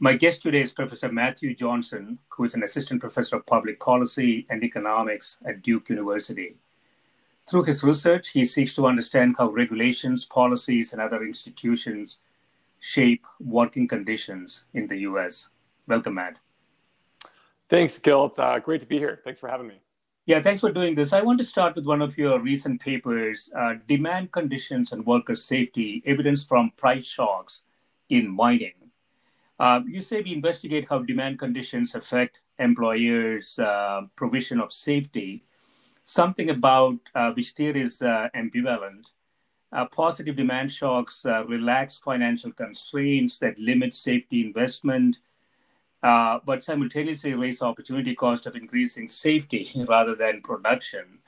My guest today is Professor Matthew Johnson, who is an assistant professor of public policy and economics at Duke University. Through his research, he seeks to understand how regulations, policies, and other institutions shape working conditions in the US. Welcome, Matt. Thanks, Gil. It's uh, great to be here. Thanks for having me. Yeah, thanks for doing this. I want to start with one of your recent papers uh, Demand Conditions and Worker Safety Evidence from Price Shocks in Mining. Uh, you say we investigate how demand conditions affect employers' uh, provision of safety. Something about uh, which theory is uh, ambivalent. Uh, positive demand shocks uh, relax financial constraints that limit safety investment, but simultaneously raise opportunity cost of increasing safety rather than production.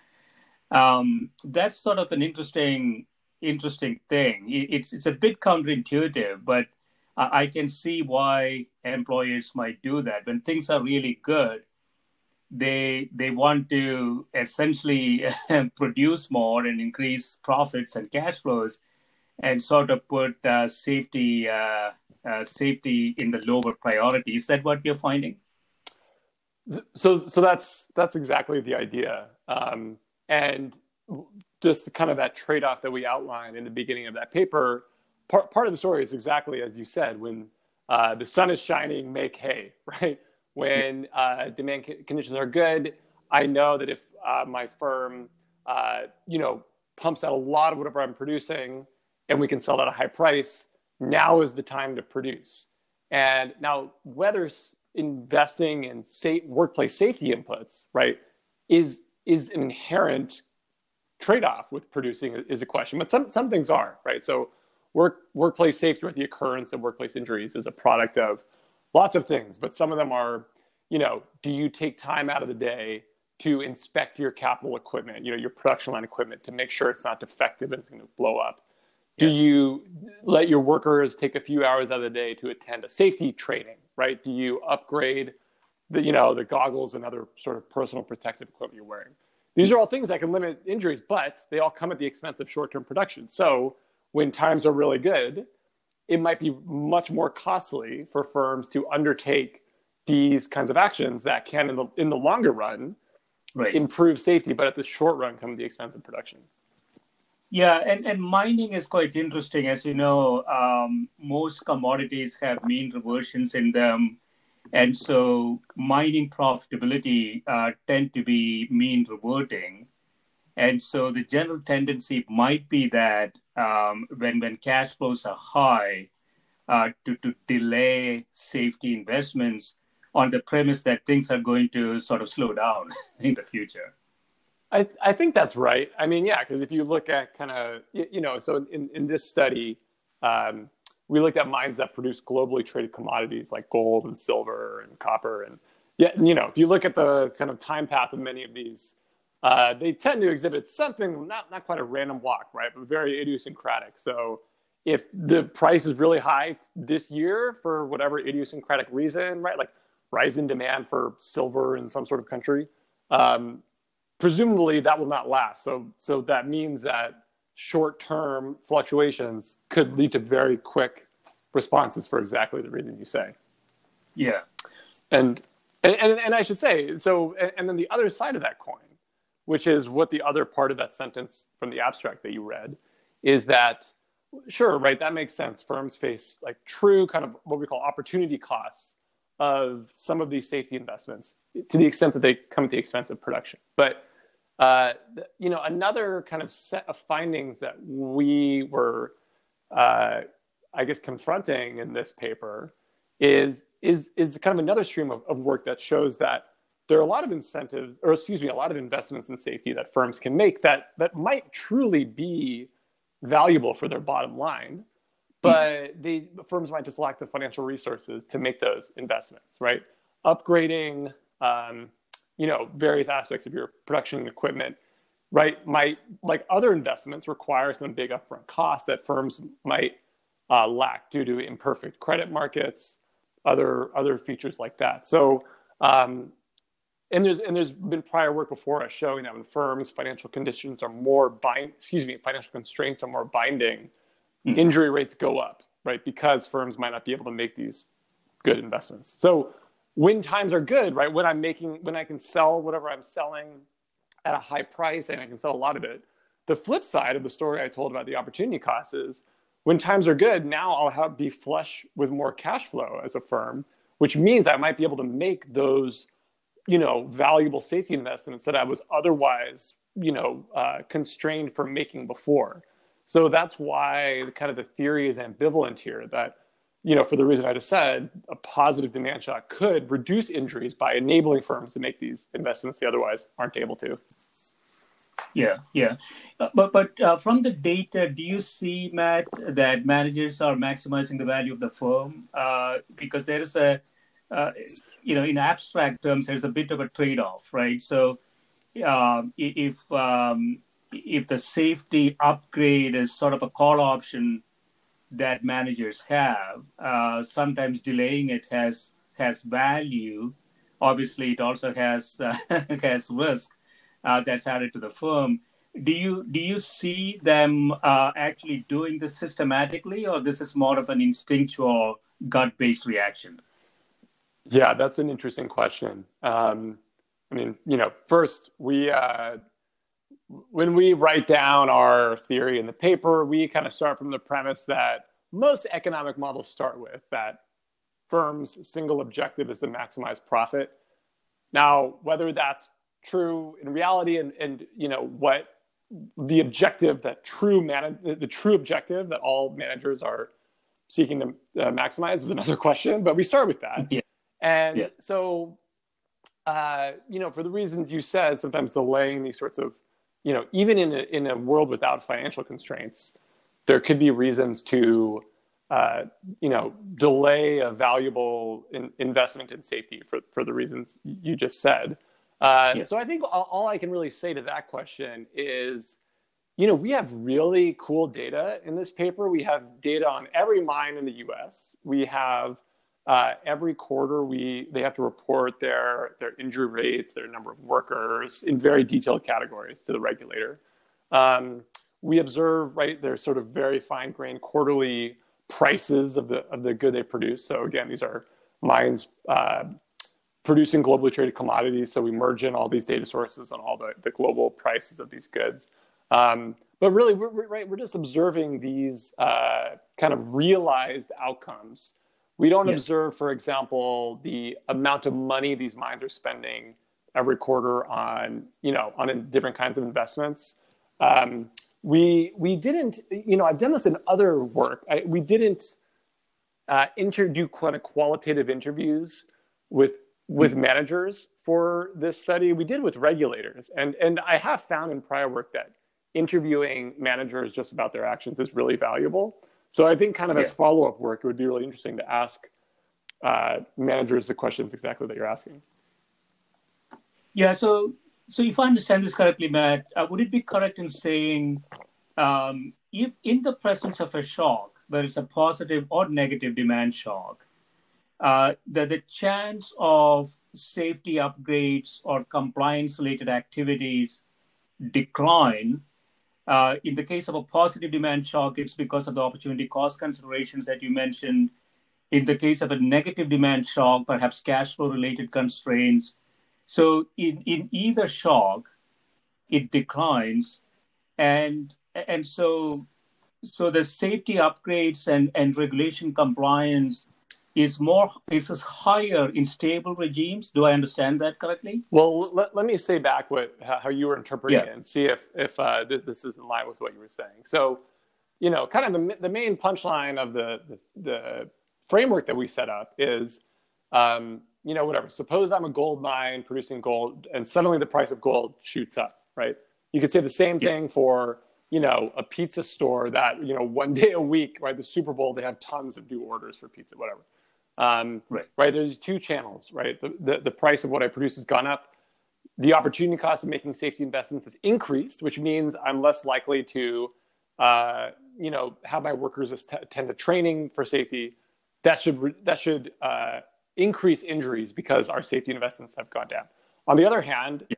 Um, that's sort of an interesting, interesting thing. It's it's a bit counterintuitive, but I can see why employers might do that. When things are really good, they they want to essentially produce more and increase profits and cash flows, and sort of put uh, safety uh, uh, safety in the lower priority. Is that what you're finding? So so that's that's exactly the idea, um, and just kind of that trade off that we outlined in the beginning of that paper part, part of the story is exactly as you said when uh, the sun is shining make hay right? When uh, demand conditions are good i know that if uh, my firm uh, you know pumps out a lot of whatever i'm producing and we can sell at a high price now is the time to produce. And now whether investing in safe, workplace safety inputs right is is an inherent trade-off with producing is a question but some some things are right? So work workplace safety or the occurrence of workplace injuries is a product of lots of things, but some of them are, you know, do you take time out of the day to inspect your capital equipment, you know, your production line equipment to make sure it's not defective and it's going to blow up? Yeah. Do you let your workers take a few hours out of the day to attend a safety training, right? Do you upgrade the, you know, the goggles and other sort of personal protective equipment you're wearing? These are all things that can limit injuries, but they all come at the expense of short-term production. So when times are really good, it might be much more costly for firms to undertake these kinds of actions that can, in the, in the longer run, right. improve safety, but at the short run, come at the expense of production. Yeah, and, and mining is quite interesting. As you know, um, most commodities have mean reversions in them. And so mining profitability uh, tend to be mean reverting. And so the general tendency might be that um, when when cash flows are high, uh, to to delay safety investments on the premise that things are going to sort of slow down in the future. I, I think that's right. I mean, yeah, because if you look at kind of, you, you, know, so in, in this study, um, we looked at mines that produce globally traded commodities like gold and silver and copper. And yeah, you know, if you look at the kind of time path of many of these uh, they tend to exhibit something not not quite a random walk, right, but very idiosyncratic. So if the price is really high this year for whatever idiosyncratic reason, right, like rise in demand for silver in some sort of country, um, presumably that will not last. So so that means that short-term fluctuations could lead to very quick responses for exactly the reason you say. Yeah. And and, and, and I should say, so, and then the other side of that coin, which is what the other part of that sentence from the abstract that you read, is that, sure, right, that makes sense. Firms face like true kind of what we call opportunity costs of some of these safety investments to the extent that they come at the expense of production. But, uh, you know, another kind of set of findings that we were, uh, I guess, confronting in this paper is is is kind of another stream of, of work that shows that there are a lot of incentives, or excuse me, a lot of investments in safety that firms can make that that might truly be valuable for their bottom line, but they firms might just lack the financial resources to make those investments. Right, upgrading, um, you know, various aspects of your production equipment, right, might like other investments require some big upfront costs that firms might uh, lack due to imperfect credit markets, other other features like that. So, um, and there's and there's been prior work before us showing that when firms' financial conditions are more bind, excuse me, financial constraints are more binding, mm-hmm. injury rates go up, right? Because firms might not be able to make these good investments. So when times are good, right? When I'm making, when I can sell whatever I'm selling at a high price and I can sell a lot of it. The flip side of the story I told about the opportunity cost is when times are good, now I'll have be flush with more cash flow as a firm, which means I might be able to make those, you know, valuable safety investments that I was otherwise, you know, uh, constrained from making before. So that's why kind of the theory is ambivalent here that, you know, for the reason I just said, a positive demand shock could reduce injuries by enabling firms to make these investments they otherwise aren't able to. Yeah, yeah. Uh, but but uh, from the data, do you see, Matt, that managers are maximizing the value of the firm? Uh, because there is a, uh, you know, in abstract terms, there's a bit of a trade-off, right? So um, if um, if the safety upgrade is sort of a call option that managers have, uh, sometimes delaying it has has value. Obviously, it also has has risk uh, that's added to the firm. Do you do you see them uh, actually doing this systematically, or this is more of an instinctual gut-based reaction? Yeah, that's an interesting question. Um, I mean, you know, first we uh, when we write down our theory in the paper, we kind of start from the premise that most economic models start with that firm's single objective is to maximize profit. Now, whether that's true in reality and, and you know what the objective that true man the true objective that all managers are seeking to uh, maximize is another question but we start with that yeah. And yeah. so uh, you know for the reasons you said sometimes delaying these sorts of you know even in a, in a world without financial constraints there could be reasons to uh, you know delay a valuable in, investment in safety for, for the reasons you just said uh, yeah. So I think all, all, I can really say to that question is, you know, we have really cool data in this paper. We have data on every mine in the U.S. We have uh, every quarter we they have to report their their injury rates, their number of workers in very detailed categories to the regulator. Um, we observe right their sort of very fine grained quarterly prices of the of the good they produce. So again, these are mines. Uh, producing globally traded commodities. So we merge in all these data sources on all the, the global prices of these goods. Um, but really, we're, we're, right, we're just observing these uh, kind of realized outcomes. We don't yes. observe, for example, the amount of money these mines are spending every quarter on, you know, on different kinds of investments. Um, we we didn't, you know, I've done this in other work. I, we didn't uh, inter- do kind of qualitative interviews with with mm-hmm. managers for this study. We did with regulators, and and I have found in prior work that interviewing managers just about their actions is really valuable. So I think kind of yeah. as follow up work, it would be really interesting to ask uh, managers the questions exactly that you're asking. Yeah. So so if I understand this correctly, Matt, uh, would it be correct in saying um, if in the presence of a shock, whether it's a positive or negative demand shock, uh, that the chance of safety upgrades or compliance related activities decline. Uh, in the case of a positive demand shock, it's because of the opportunity cost considerations that you mentioned. In the case of a negative demand shock, perhaps cash flow related constraints. So in, in either shock, it declines. And and so so the safety upgrades and, and regulation compliance is more is higher in stable regimes. Do I understand that correctly? Well, let, let me say back what how you were interpreting yeah. it and see if if uh, this, this is in line with what you were saying. So, you know, kind of the the main punchline of the the, the framework that we set up is, um, you know, whatever. Suppose I'm a gold mine producing gold, and suddenly the price of gold shoots up, right? You could say the same yeah. thing for you know a pizza store that you know one day a week, right? The Super Bowl, they have tons of new orders for pizza, whatever. Um, right. right. There's two channels, right? The, the, the price of what I produce has gone up. The opportunity cost of making safety investments has increased, which means I'm less likely to, uh, you know, have my workers attend to training for safety. That should that should uh, increase injuries because our safety investments have gone down. On the other hand, yeah.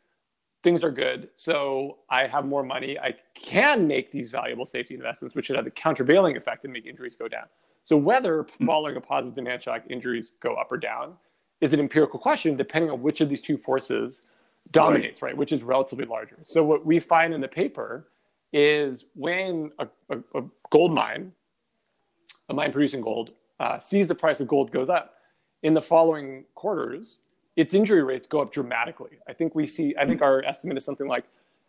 things are good, so I have more money. I can make these valuable safety investments, which should have the countervailing effect and make injuries go down. So whether hmm. following a positive demand shock injuries go up or down is an empirical question depending on which of these two forces dominates, right? right? Which is relatively larger. So what we find in the paper is when a, a, a gold mine, a mine producing gold, uh, sees the price of gold goes up in the following quarters, its injury rates go up dramatically. I think we see. I think hmm. our estimate is something like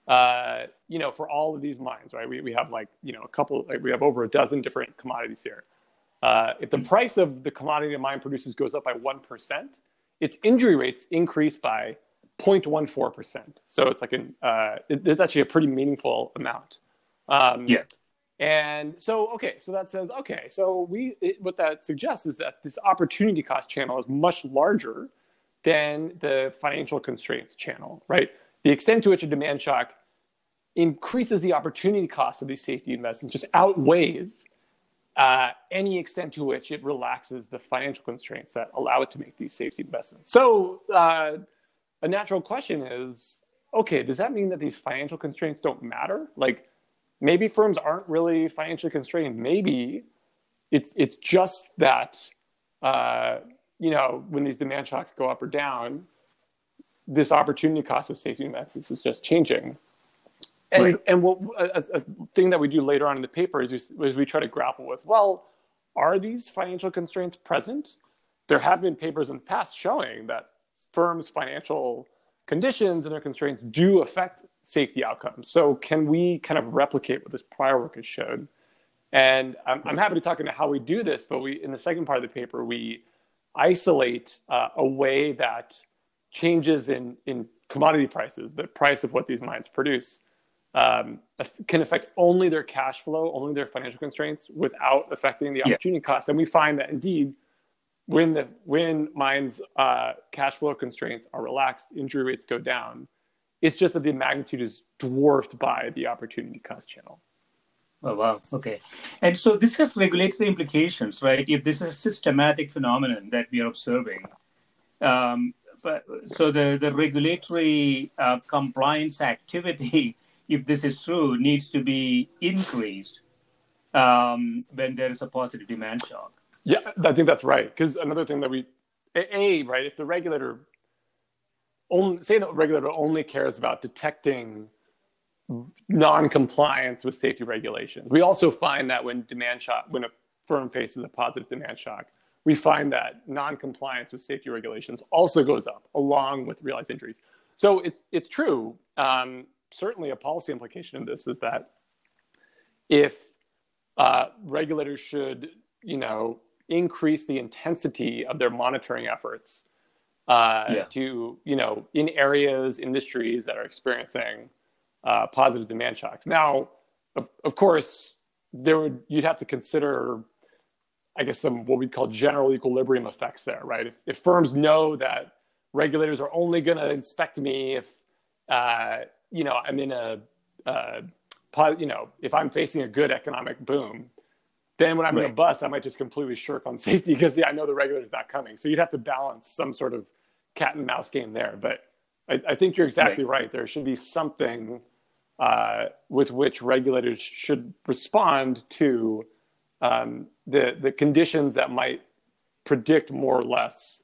uh, you know, for all of these mines, right? We, we have like, you know, a couple, like we have over a dozen different commodities here. Uh, if the price of the commodity a mine produces goes up by 1%, its injury rates increase by 0.14%. So it's like an, uh, it, it's actually a pretty meaningful amount. Um, yeah. And so, okay, so that says, okay, so we, it, what that suggests is that this opportunity cost channel is much larger than the financial constraints channel, right? The extent to which a demand shock increases the opportunity cost of these safety investments just outweighs uh, any extent to which it relaxes the financial constraints that allow it to make these safety investments. So, uh, a natural question is okay, does that mean that these financial constraints don't matter? Like, maybe firms aren't really financially constrained. Maybe it's, it's just that, uh, you know, when these demand shocks go up or down, this opportunity cost of safety investments is just changing. And, right. and what a, a, thing that we do later on in the paper is we, is we try to grapple with well, are these financial constraints present? There have been papers in the past showing that firms' financial conditions and their constraints do affect safety outcomes. So, can we kind of replicate what this prior work has shown? And I'm, I'm happy to talk about how we do this, but we in the second part of the paper we isolate uh, a way that changes in in commodity prices, the price of what these mines produce, um, can affect only their cash flow, only their financial constraints, without affecting the opportunity yeah. cost. And we find that indeed, when the when mines uh, cash flow constraints are relaxed, injury rates go down. It's just that the magnitude is dwarfed by the opportunity cost channel. Oh wow, okay. And so this has regulatory implications, right? If this is a systematic phenomenon that we are observing, um, but so the the regulatory uh, compliance activity if this is true, needs to be increased um, when there is a positive demand shock. Yeah, I think that's right. Because another thing that we, a right, if the regulator, only, say the regulator only cares about detecting non-compliance with safety regulations, we also find that when demand shock, when a firm faces a positive demand shock, we find that non-compliance with safety regulations also goes up along with realized injuries. So it's it's true. Um, certainly a policy implication of this is that if uh, regulators should, you know, increase the intensity of their monitoring efforts uh, yeah. to, you know, in areas, industries that are experiencing uh, positive demand shocks. Now, of, of course, there would you'd have to consider, I guess, some what we call general equilibrium effects there, right? If, if firms know that regulators are only going to inspect me if uh, you know, I'm in a, uh, you know, if I'm facing a good economic boom, then when I'm right. in a bust, I might just completely shirk on safety because yeah, I know the regulator's not coming. So you'd have to balance some sort of cat and mouse game there. But I, I think you're exactly right. right. There should be something uh, with which regulators should respond to um, the the conditions that might predict more or less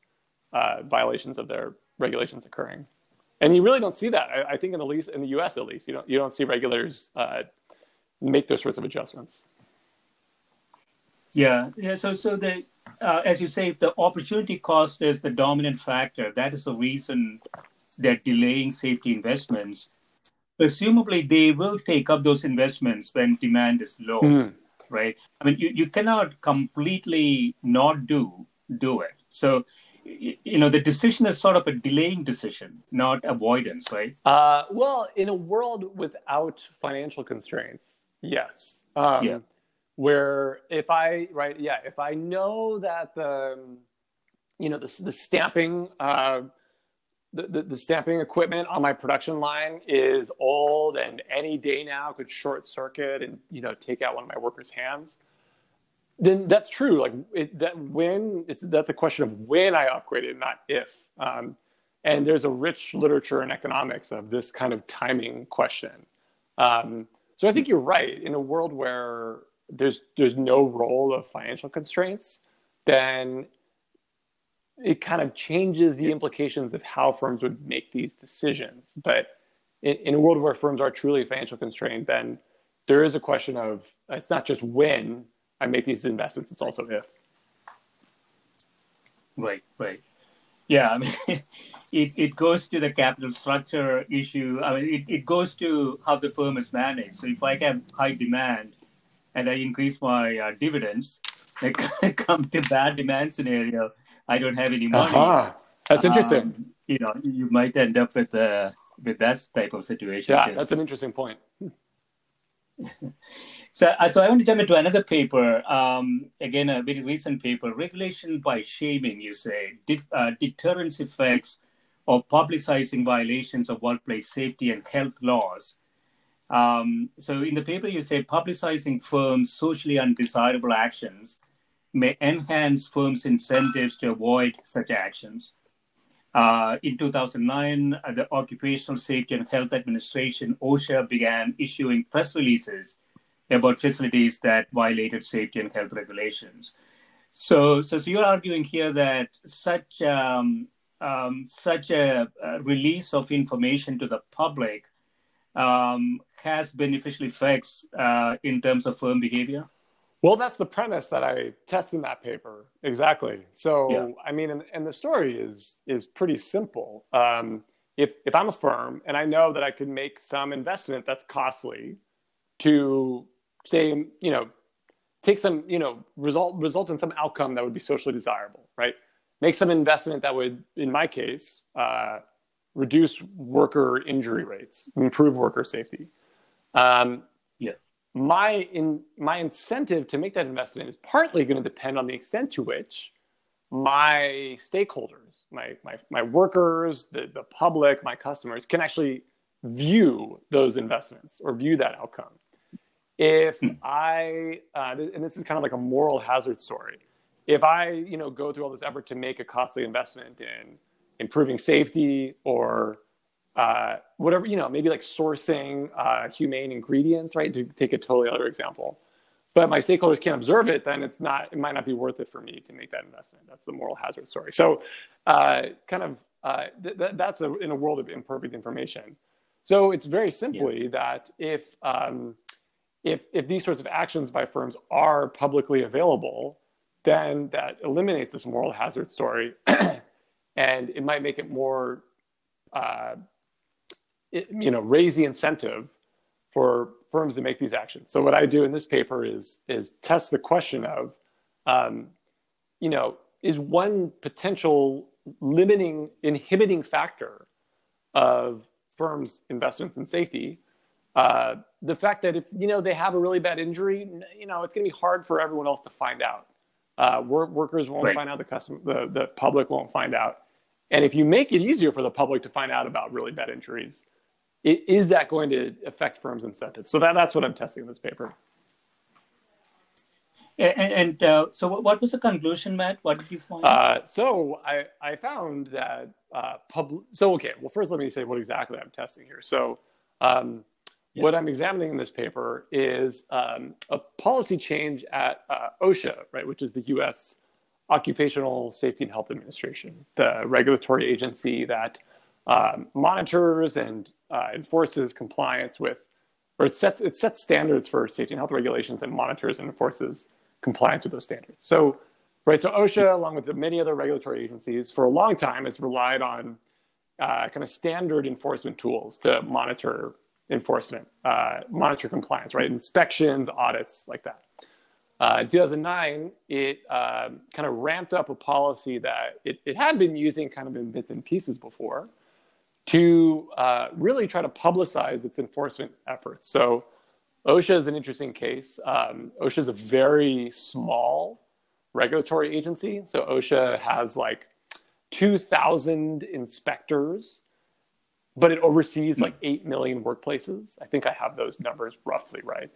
uh, violations of their regulations occurring. And you really don't see that. I, I, think in the least in the U.S. at least, you don't you don't see regulators uh, make those sorts of adjustments. Yeah, yeah. So so the uh, as you say, the opportunity cost is the dominant factor, that is the reason they're delaying safety investments. Presumably, they will take up those investments when demand is low, mm. right? I mean, you, you cannot completely not do do it. So you know the decision is sort of a delaying decision not avoidance right uh, well in a world without financial constraints yes um, yeah. where if i right yeah if i know that the you know the, the stamping uh, the, the, the, stamping equipment on my production line is old and any day now could short circuit and you know take out one of my workers hands then that's true. Like it, that when it's that's a question of when I upgrade it, not if. Um, and there's a rich literature in economics of this kind of timing question. Um, so I think you're right. In a world where there's there's no role of financial constraints, then it kind of changes the implications of how firms would make these decisions. But in, in a world where firms are truly financial constrained, then there is a question of it's not just when I make these investments. It's also if. Right, right. Yeah, I mean, it, it goes to the capital structure issue. I mean, it, it goes to how the firm is managed. So if I have high demand and I increase my uh, dividends, I come to bad demand scenario, I don't have any money. Uh-huh. That's interesting. Um, you know, you might end up with uh, with that type of situation. Yeah, too. that's an interesting point. So, uh, so I want to jump into another paper. Um, again, a very recent paper: regulation by shaming. You say dif- uh, deterrence effects of publicizing violations of workplace safety and health laws. Um, so, in the paper, you say publicizing firms' socially undesirable actions may enhance firms' incentives to avoid such actions. Uh, in 2009, uh, the Occupational Safety and Health Administration, OSHA, began issuing press releases about facilities that violated safety and health regulations. So, so, so you're arguing here that such um, um, such a, a, release of information to the public um, has beneficial effects uh, in terms of firm behavior. Well, that's the premise that I test in that paper. Exactly. So, yeah. I mean, and, and, the story is is pretty simple. Um, if if I'm a firm and I know that I could make some investment that's costly to say, you know, take some, you know, result result in some outcome that would be socially desirable, right? Make some investment that would, in my case, uh, reduce worker injury rates, improve worker safety. Um, yeah. My in my incentive to make that investment is partly going to depend on the extent to which my stakeholders, my my my workers, the the public, my customers can actually view those investments or view that outcome if hmm. I, uh, and this is kind of like a moral hazard story, if I, you know, go through all this effort to make a costly investment in improving safety or uh, whatever, you know, maybe like sourcing uh, humane ingredients, right? To take a totally other example, but my stakeholders can't observe it, then it's not, it might not be worth it for me to make that investment. That's the moral hazard story. So, uh, kind of, uh, th- th- that's a, in a world of imperfect information. So it's very simply yeah. that if um, if, if these sorts of actions by firms are publicly available, then that eliminates this moral hazard story. and it might make it more, uh, it, you know, raise the incentive for firms to make these actions. So what I do in this paper is, is test the question of, um, you know, is one potential limiting, inhibiting factor of firms' investments in safety uh, the fact that if you know they have a really bad injury, you know it's going to be hard for everyone else to find out. Uh, work, workers won't right. find out. The customer, the the public won't find out. And if you make it easier for the public to find out about really bad injuries, is that going to affect firms' incentives? So that, that's what I'm testing in this paper. And, and uh, so, what was the conclusion, Matt? What did you find? Uh, so, I, I found that uh, pub. So, okay. Well, first, let me say what exactly I'm testing here. So, um, what I'm examining in this paper is um, a policy change at uh, OSHA, right, which is the U.S. Occupational Safety and Health Administration, the regulatory agency that um, monitors and uh, enforces compliance with, or it sets it sets standards for safety and health regulations and monitors and enforces compliance with those standards. So, right, so OSHA, along with many other regulatory agencies, for a long time has relied on uh, kind of standard enforcement tools to monitor enforcement, uh, monitor compliance, right? Inspections, audits, like that. Uh, in 2009, it uh, kind of ramped up a policy that it, it, had been using kind of in bits and pieces before to uh, really try to publicize its enforcement efforts. So OSHA is an interesting case. Um, OSHA is a very small regulatory agency. So OSHA has like 2,000 inspectors, but it oversees like 8 million workplaces. I think I have those numbers roughly right.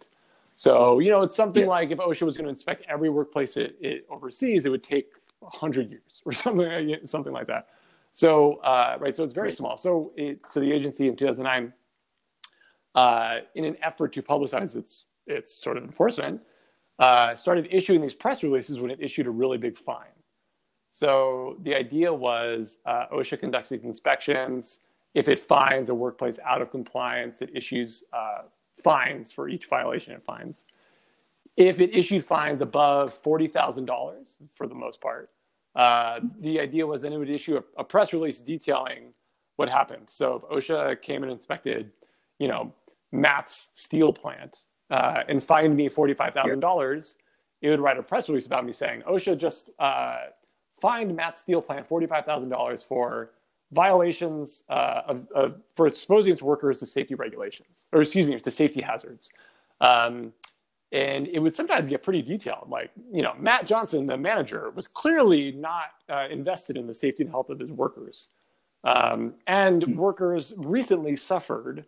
So, you know, it's something yeah. like if OSHA was going to inspect every workplace it, it oversees, it would take 100 years or something, something like that. So, uh, right, so it's very right. small. So, it, so the agency in 2009 uh, in an effort to publicize its its sort of enforcement, uh, started issuing these press releases when it issued a really big fine. So the idea was uh, OSHA conducts these inspections. If it finds a workplace out of compliance, it issues uh, fines for each violation it finds. If it issued fines above $40,000 for the most part, uh, the idea was then it would issue a, a, press release detailing what happened. So if OSHA came and inspected, you know, Matt's steel plant uh, and fined me $45,000, it would write a press release about me saying, OSHA just uh, fined Matt's steel plant $45,000 for violations uh, of, of, for exposing its workers to safety regulations, or excuse me, to safety hazards. Um, and it would sometimes get pretty detailed. Like, you know, Matt Johnson, the manager, was clearly not uh, invested in the safety and health of his workers. Um, and mm-hmm. workers recently suffered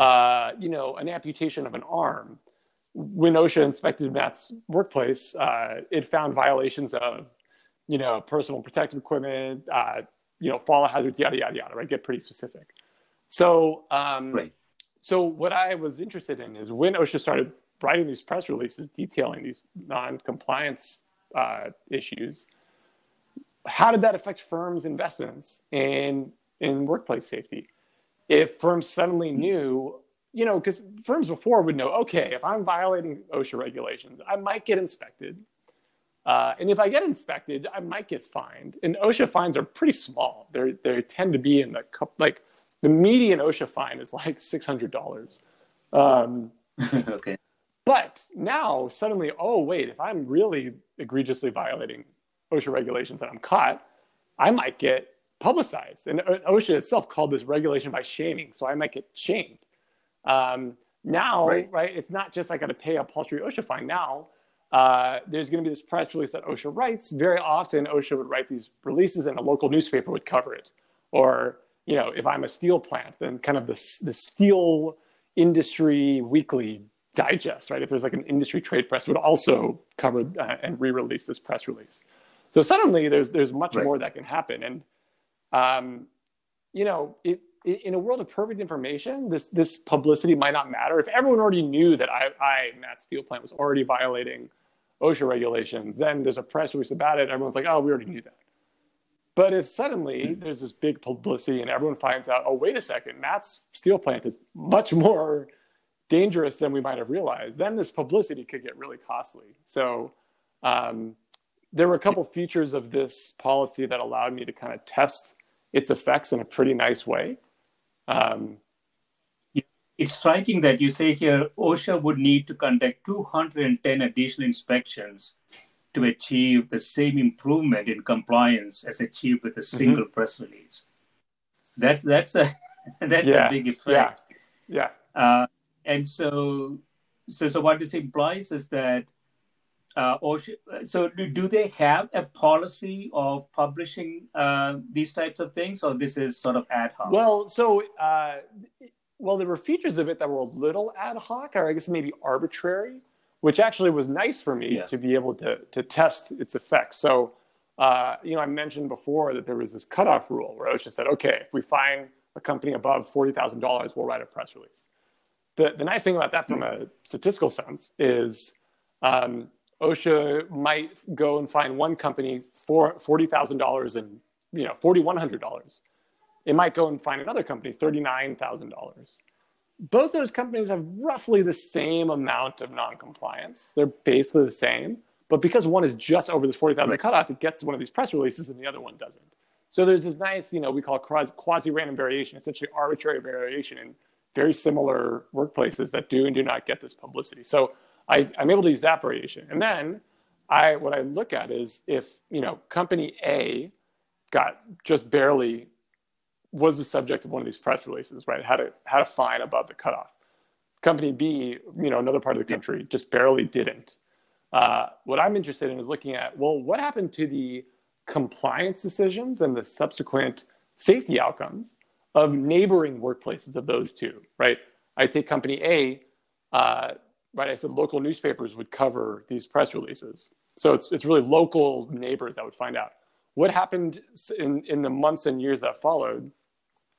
uh, you know, an amputation of an arm. When OSHA inspected Matt's workplace, uh, it found violations of, you know, personal protective equipment, uh, you know, fall hazards, yada yada yada. Right, get pretty specific. So, um, right. so what I was interested in is when OSHA started writing these press releases detailing these non-compliance uh, issues. How did that affect firms' investments in in workplace safety? if firms suddenly knew, you know, because firms before would know, okay, if I'm violating OSHA regulations, I might get inspected. Uh, and if I get inspected, I might get fined. And OSHA fines are pretty small. They they tend to be in the like the median OSHA fine is like six hundred dollars. Um, okay. But now suddenly, oh wait, if I'm really egregiously violating OSHA regulations and I'm caught, I might get publicized. And OSHA itself called this regulation by shaming. So I might get shamed. Um, now, right. right. it's not just I got to pay a paltry OSHA fine. Now, uh, there's going to be this press release that OSHA writes. Very often, OSHA would write these releases, and a local newspaper would cover it. Or, you know, if I'm a steel plant, then kind of the the steel industry weekly digest, right? If there's like an industry trade press, would also cover uh, and re-release this press release. So suddenly, there's there's much right. more that can happen, and um, you know, it, in a world of perfect information, this this publicity might not matter. If everyone already knew that I, I Matt Steel Plant was already violating OSHA regulations, then there's a press release about it. Everyone's like, oh, we already knew that. But if suddenly mm-hmm. there's this big publicity and everyone finds out, oh, wait a second, Matt's steel plant is much more dangerous than we might have realized, then this publicity could get really costly. So um, there were a couple features of this policy that allowed me to kind of test its effects in a pretty nice way. Um, it's striking that you say here OSHA would need to conduct 210 additional inspections to achieve the same improvement in compliance as achieved with a mm-hmm. single mm-hmm. press release. That's that's a that's yeah. a big effect. Yeah. yeah. Uh, and so so so what this implies is that uh, OSHA, so do, do they have a policy of publishing uh, these types of things, or this is sort of ad hoc? Well, so uh, well, there were features of it that were a little ad hoc, or I guess maybe arbitrary, which actually was nice for me yeah. to be able to to test its effects. So, uh, you know, I mentioned before that there was this cutoff rule where OSHA said, okay, if we find a company above forty thousand dollars, we'll write a press release. The the nice thing about that, from a statistical sense, is um, OSHA might go and find one company for forty thousand dollars and you know forty one hundred dollars it might go and find another company, $39,000. Both those companies have roughly the same amount of non-compliance. They're basically the same, but because one is just over this 40,000 cutoff, it gets one of these press releases and the other one doesn't. So there's this nice, you know, we call it quasi-random variation, essentially arbitrary variation in very similar workplaces that do and do not get this publicity. So I, I'm able to use that variation. And then I, what I look at is if, you know, company A got just barely was the subject of one of these press releases, right? Had a had a fine above the cutoff. Company B, you know, another part of the country, just barely didn't. Uh, what I'm interested in is looking at well, what happened to the compliance decisions and the subsequent safety outcomes of neighboring workplaces of those two, right? I'd say company A, uh, right? I said local newspapers would cover these press releases, so it's it's really local neighbors that would find out what happened in in the months and years that followed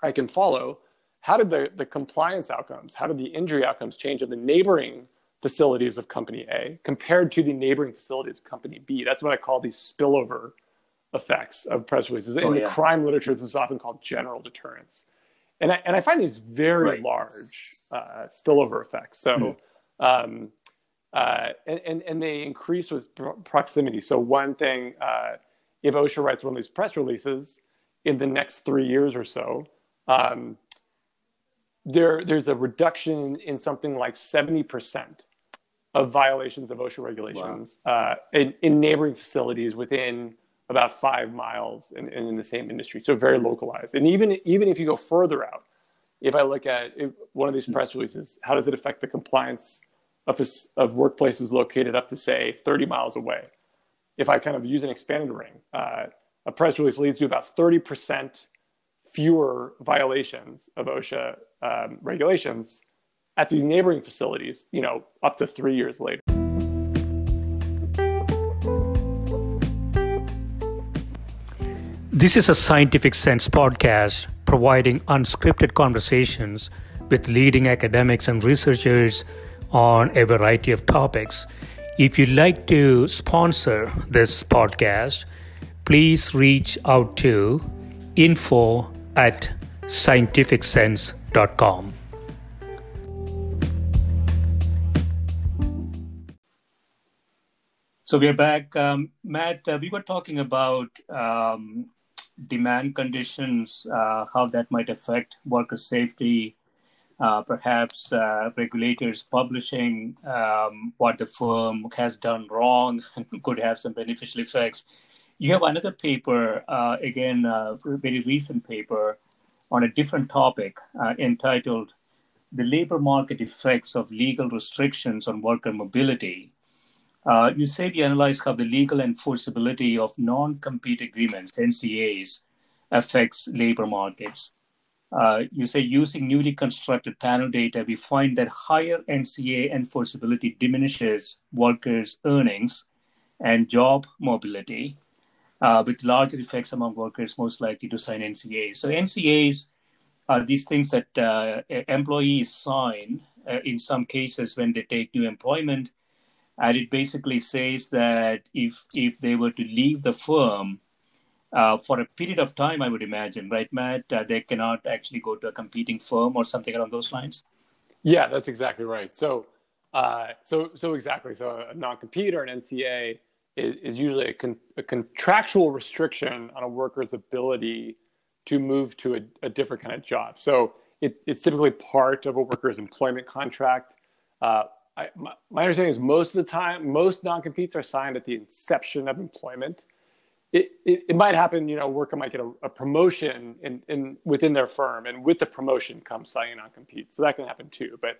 I can follow how did the, the compliance outcomes, how did the injury outcomes change of the neighboring facilities of company A compared to the neighboring facilities of company B? That's what I call these spillover effects of press releases. In oh, yeah. the crime literature, this is often called general deterrence. And I, and I find these very right. large uh, spillover effects. So, mm-hmm. um, uh, and, and, and, they increase with proximity. So, one thing, uh, if OSHA writes one of these press releases in the next three years or so, um, there, there's a reduction in something like 70% of violations of OSHA regulations wow. uh, in, in, neighboring facilities within about five miles and, in the same industry. So very localized. And even, even if you go further out, if I look at one of these press releases, how does it affect the compliance of, of workplaces located up to, say, 30 miles away? If I kind of use an expanded ring, uh, a press release leads to about 30% fewer violations of OSHA um, regulations at these neighboring facilities, you know, up to three years later. This is a Scientific Sense podcast providing unscripted conversations with leading academics and researchers on a variety of topics. If you'd like to sponsor this podcast, please reach out to info at scientificsense.com. So we're back. Um, Matt, uh, we were talking about um, demand conditions, uh, how that might affect worker safety, uh, perhaps uh, regulators publishing um, what the firm has done wrong could have some beneficial effects. You have another paper, uh, again, a very recent paper on a different topic uh, entitled The Labor Market Effects of Legal Restrictions on Worker Mobility. Uh, you said you analyzed how the legal enforceability of non compete agreements, NCAs, affects labor markets. Uh, you say using newly constructed panel data, we find that higher NCA enforceability diminishes workers' earnings and job mobility uh, with larger effects among workers most likely to sign NCAs. So NCAs are these things that uh, employees sign uh, in some cases when they take new employment, and it basically says that if if they were to leave the firm uh, for a period of time, I would imagine, right, Matt, uh, they cannot actually go to a competing firm or something along those lines. Yeah, that's exactly right. So, uh, so so exactly. So a non-compete or an NCA is, is usually a, con, a, contractual restriction on a worker's ability to move to a, a different kind of job. So it, it's typically part of a worker's employment contract. Uh, I, my, my, understanding is most of the time, most non-competes are signed at the inception of employment. It, it, it might happen, you know, a worker might get a, a promotion in, in, within their firm, and with the promotion comes signing non-compete. So that can happen too. But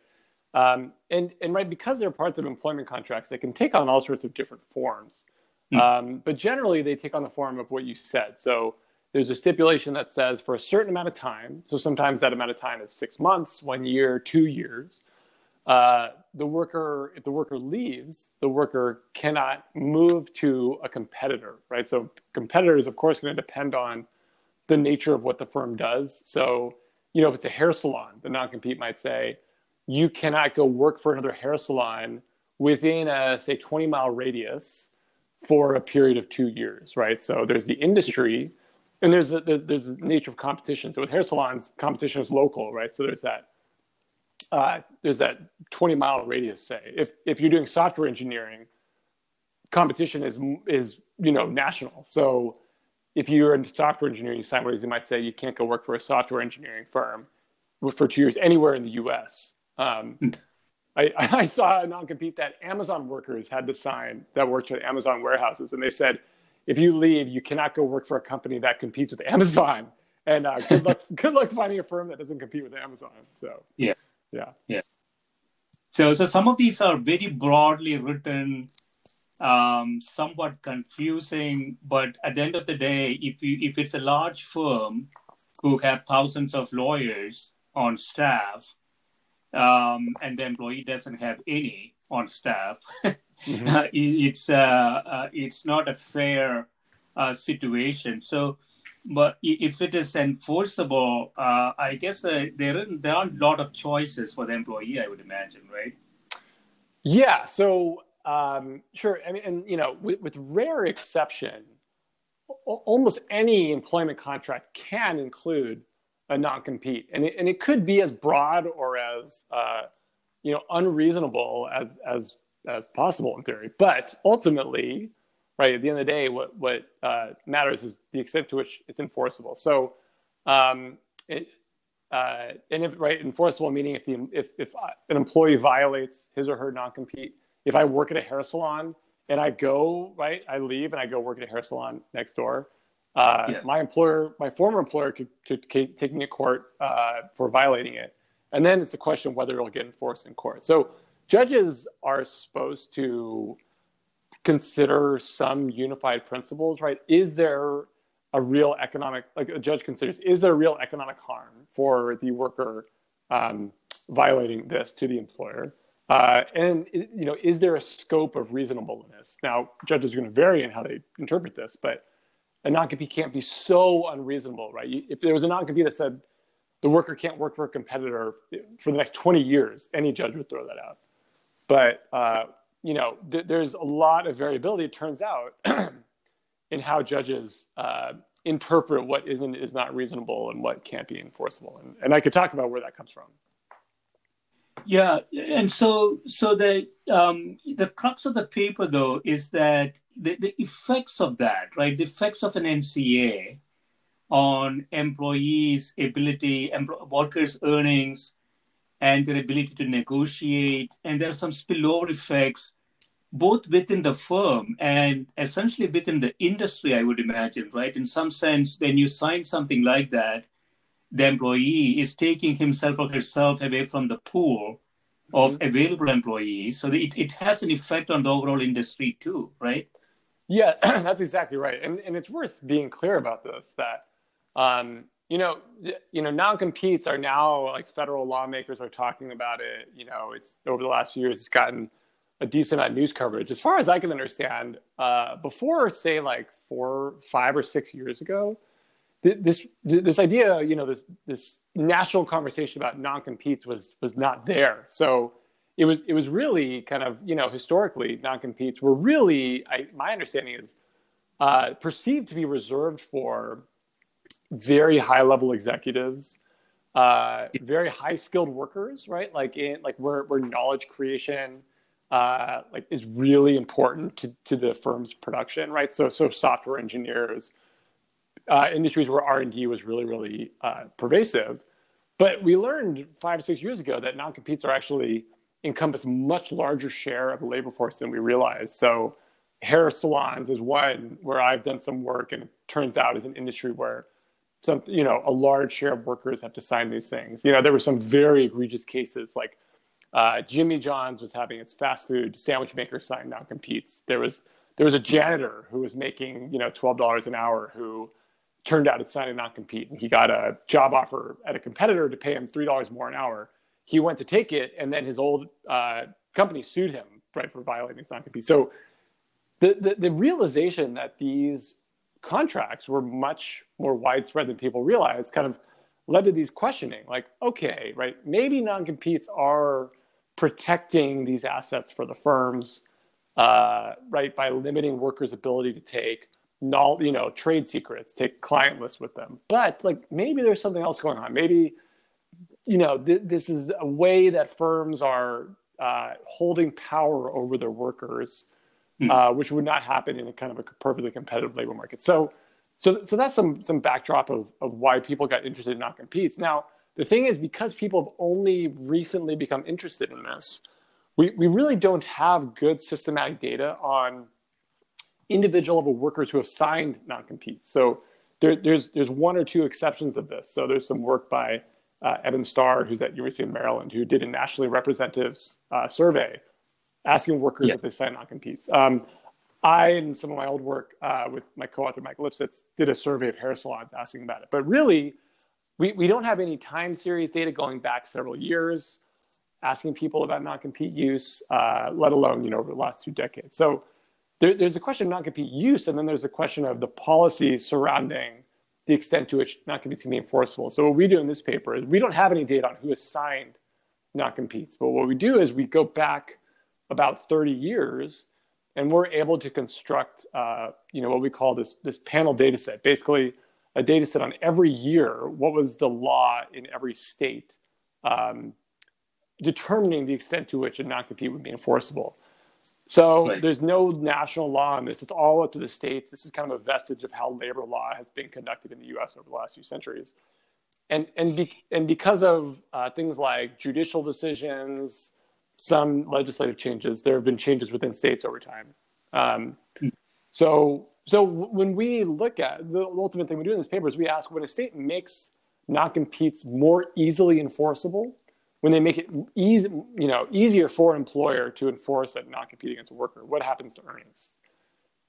um, and, and right, because they're parts of employment contracts, they can take on all sorts of different forms. Mm. Um, but generally, they take on the form of what you said. So there's a stipulation that says for a certain amount of time, so sometimes that amount of time is six months, one year, two years, uh, the worker, if the worker leaves, the worker cannot move to a competitor, right? So competitors, of course, going to depend on the nature of what the firm does. So, you know, if it's a hair salon, the non-compete might say, you cannot go work for another hair salon within a say 20 mile radius for a period of two years, right? So there's the industry, and there's the, there's the nature of competition. So with hair salons, competition is local, right? So there's that uh, there's that 20 mile radius. Say if if you're doing software engineering, competition is is you know national. So if you're in software engineering, sideways, you might say you can't go work for a software engineering firm for two years anywhere in the U.S. Um, hmm. I, I saw a non-compete that Amazon workers had to sign that worked at Amazon warehouses, and they said, if you leave, you cannot go work for a company that competes with Amazon. And uh, good luck, good luck finding a firm that doesn't compete with Amazon. So yeah, yeah, yeah. So, so some of these are very broadly written, um, somewhat confusing. But at the end of the day, if you if it's a large firm who have thousands of lawyers on staff, um, and the employee doesn't have any on staff, mm-hmm. uh, it's uh, uh, it's not a fair uh, situation. So, but if it is enforceable, uh, I guess there there aren't a lot of choices for the employee. I would imagine, right? Yeah. So um, sure. I mean, and you know, with, with rare exception, almost any employment contract can include a non-compete, and it, and it could be as broad or as uh, you know unreasonable as as as possible in theory. But ultimately, right at the end of the day, what what uh, matters is the extent to which it's enforceable. So, um, it, uh, and if right enforceable meaning if the if if an employee violates his or her non-compete, if I work at a hair salon and I go right, I leave and I go work at a hair salon next door uh, yeah. My employer, my former employer, could, could, could take me to court uh, for violating it, and then it's a question of whether it'll get enforced in court. So judges are supposed to consider some unified principles, right? Is there a real economic, like a judge considers, is there real economic harm for the worker um, violating this to the employer? Uh, and you know, is there a scope of reasonableness? Now, judges are going to vary in how they interpret this, but a non-compete can't be so unreasonable, right? If there was a non-compete that said the worker can't work for a competitor for the next 20 years, any judge would throw that out. But uh, you know, th- there's a lot of variability. It turns out in how judges uh, interpret what is and is not reasonable and what can't be enforceable, and, and I could talk about where that comes from. Yeah, and so so the um, the crux of the paper though is that the, the effects of that, right? The effects of an NCA on employees' ability, empl- workers' earnings, and their ability to negotiate. And there are some spillover effects both within the firm and essentially within the industry, I would imagine, right? In some sense, when you sign something like that, the employee is taking himself or herself away from the pool of mm-hmm. available employees. So it, it has an effect on the overall industry too, right? Yeah, that's exactly right, and and it's worth being clear about this that. Um, you know, you know, non-competes are now like federal lawmakers are talking about it. You know, it's over the last few years, it's gotten a decent amount of news coverage. As far as I can understand, uh, before say like four, five or six years ago, this this idea, you know, this this national conversation about non-competes was was not there. So it was it was really kind of you know historically non-competes were really I, my understanding is uh, perceived to be reserved for very high level executives uh, very high skilled workers right? Like in like where, where knowledge creation uh, like is really important to, to the firm's production right? So so software engineers uh, industries where r&d was really really uh, pervasive. But we learned five or six years ago that non-competes are actually encompass much larger share of the labor force than we realize. So hair salons is one where I've done some work and it turns out is an industry where some you know a large share of workers have to sign these things. You know, there were some very egregious cases like uh, Jimmy John's was having its fast food sandwich maker sign non-competes. There was there was a janitor who was making you know twelve dollars an hour who turned out to sign a non-compete and he got a job offer at a competitor to pay him three dollars more an hour. He went to take it, and then his old uh, company sued him right for violating his non-compete. So the, the the realization that these contracts were much more widespread than people realize kind of led to these questioning like okay right maybe non-competes are protecting these assets for the firms uh, right by limiting workers ability to take null, you know trade secrets take client lists with them but like maybe there's something else going on maybe you know th- this is a way that firms are uh, holding power over their workers mm. uh, which would not happen in a kind of a perfectly competitive labor market so so so that's some some backdrop of, of why people got interested in non-competes now the thing is because people have only recently become interested in this we, we really don't have good systematic data on individual level workers who have signed non-competes. So there, there's there's one or two exceptions of this. So there's some work by uh, Evan Starr, who's at University of Maryland, who did a nationally representative uh, survey asking workers yeah. if they sign non-competes. Um, I and some of my old work uh, with my co-author Mike Lipsitz did a survey of hair salons asking about it. But really, we, we don't have any time series data going back several years asking people about non-compete use, uh, let alone you know over the last two decades. So there, there's a question of non-compete use, and then there's a question of the policies surrounding the extent to which non-competes can be enforceable. So what we do in this paper is we don't have any data on who has signed non-competes, but what we do is we go back about 30 years, and we're able to construct, uh, you know, what we call this this panel data set. Basically, a data set on every year. What was the law in every state, um, determining the extent to which a non-compete would be enforceable. So right. there's no national law on this. It's all up to the states. This is kind of a vestige of how labor law has been conducted in the U.S. over the last few centuries. And, and, be, and because of uh, things like judicial decisions, some legislative changes, there have been changes within states over time. Um, so, so when we look at the ultimate thing we do in this paper is we ask when a state makes non-competes more easily enforceable, when they make it easy, you know, easier for an employer to enforce a non-compete against a worker, what happens to earnings?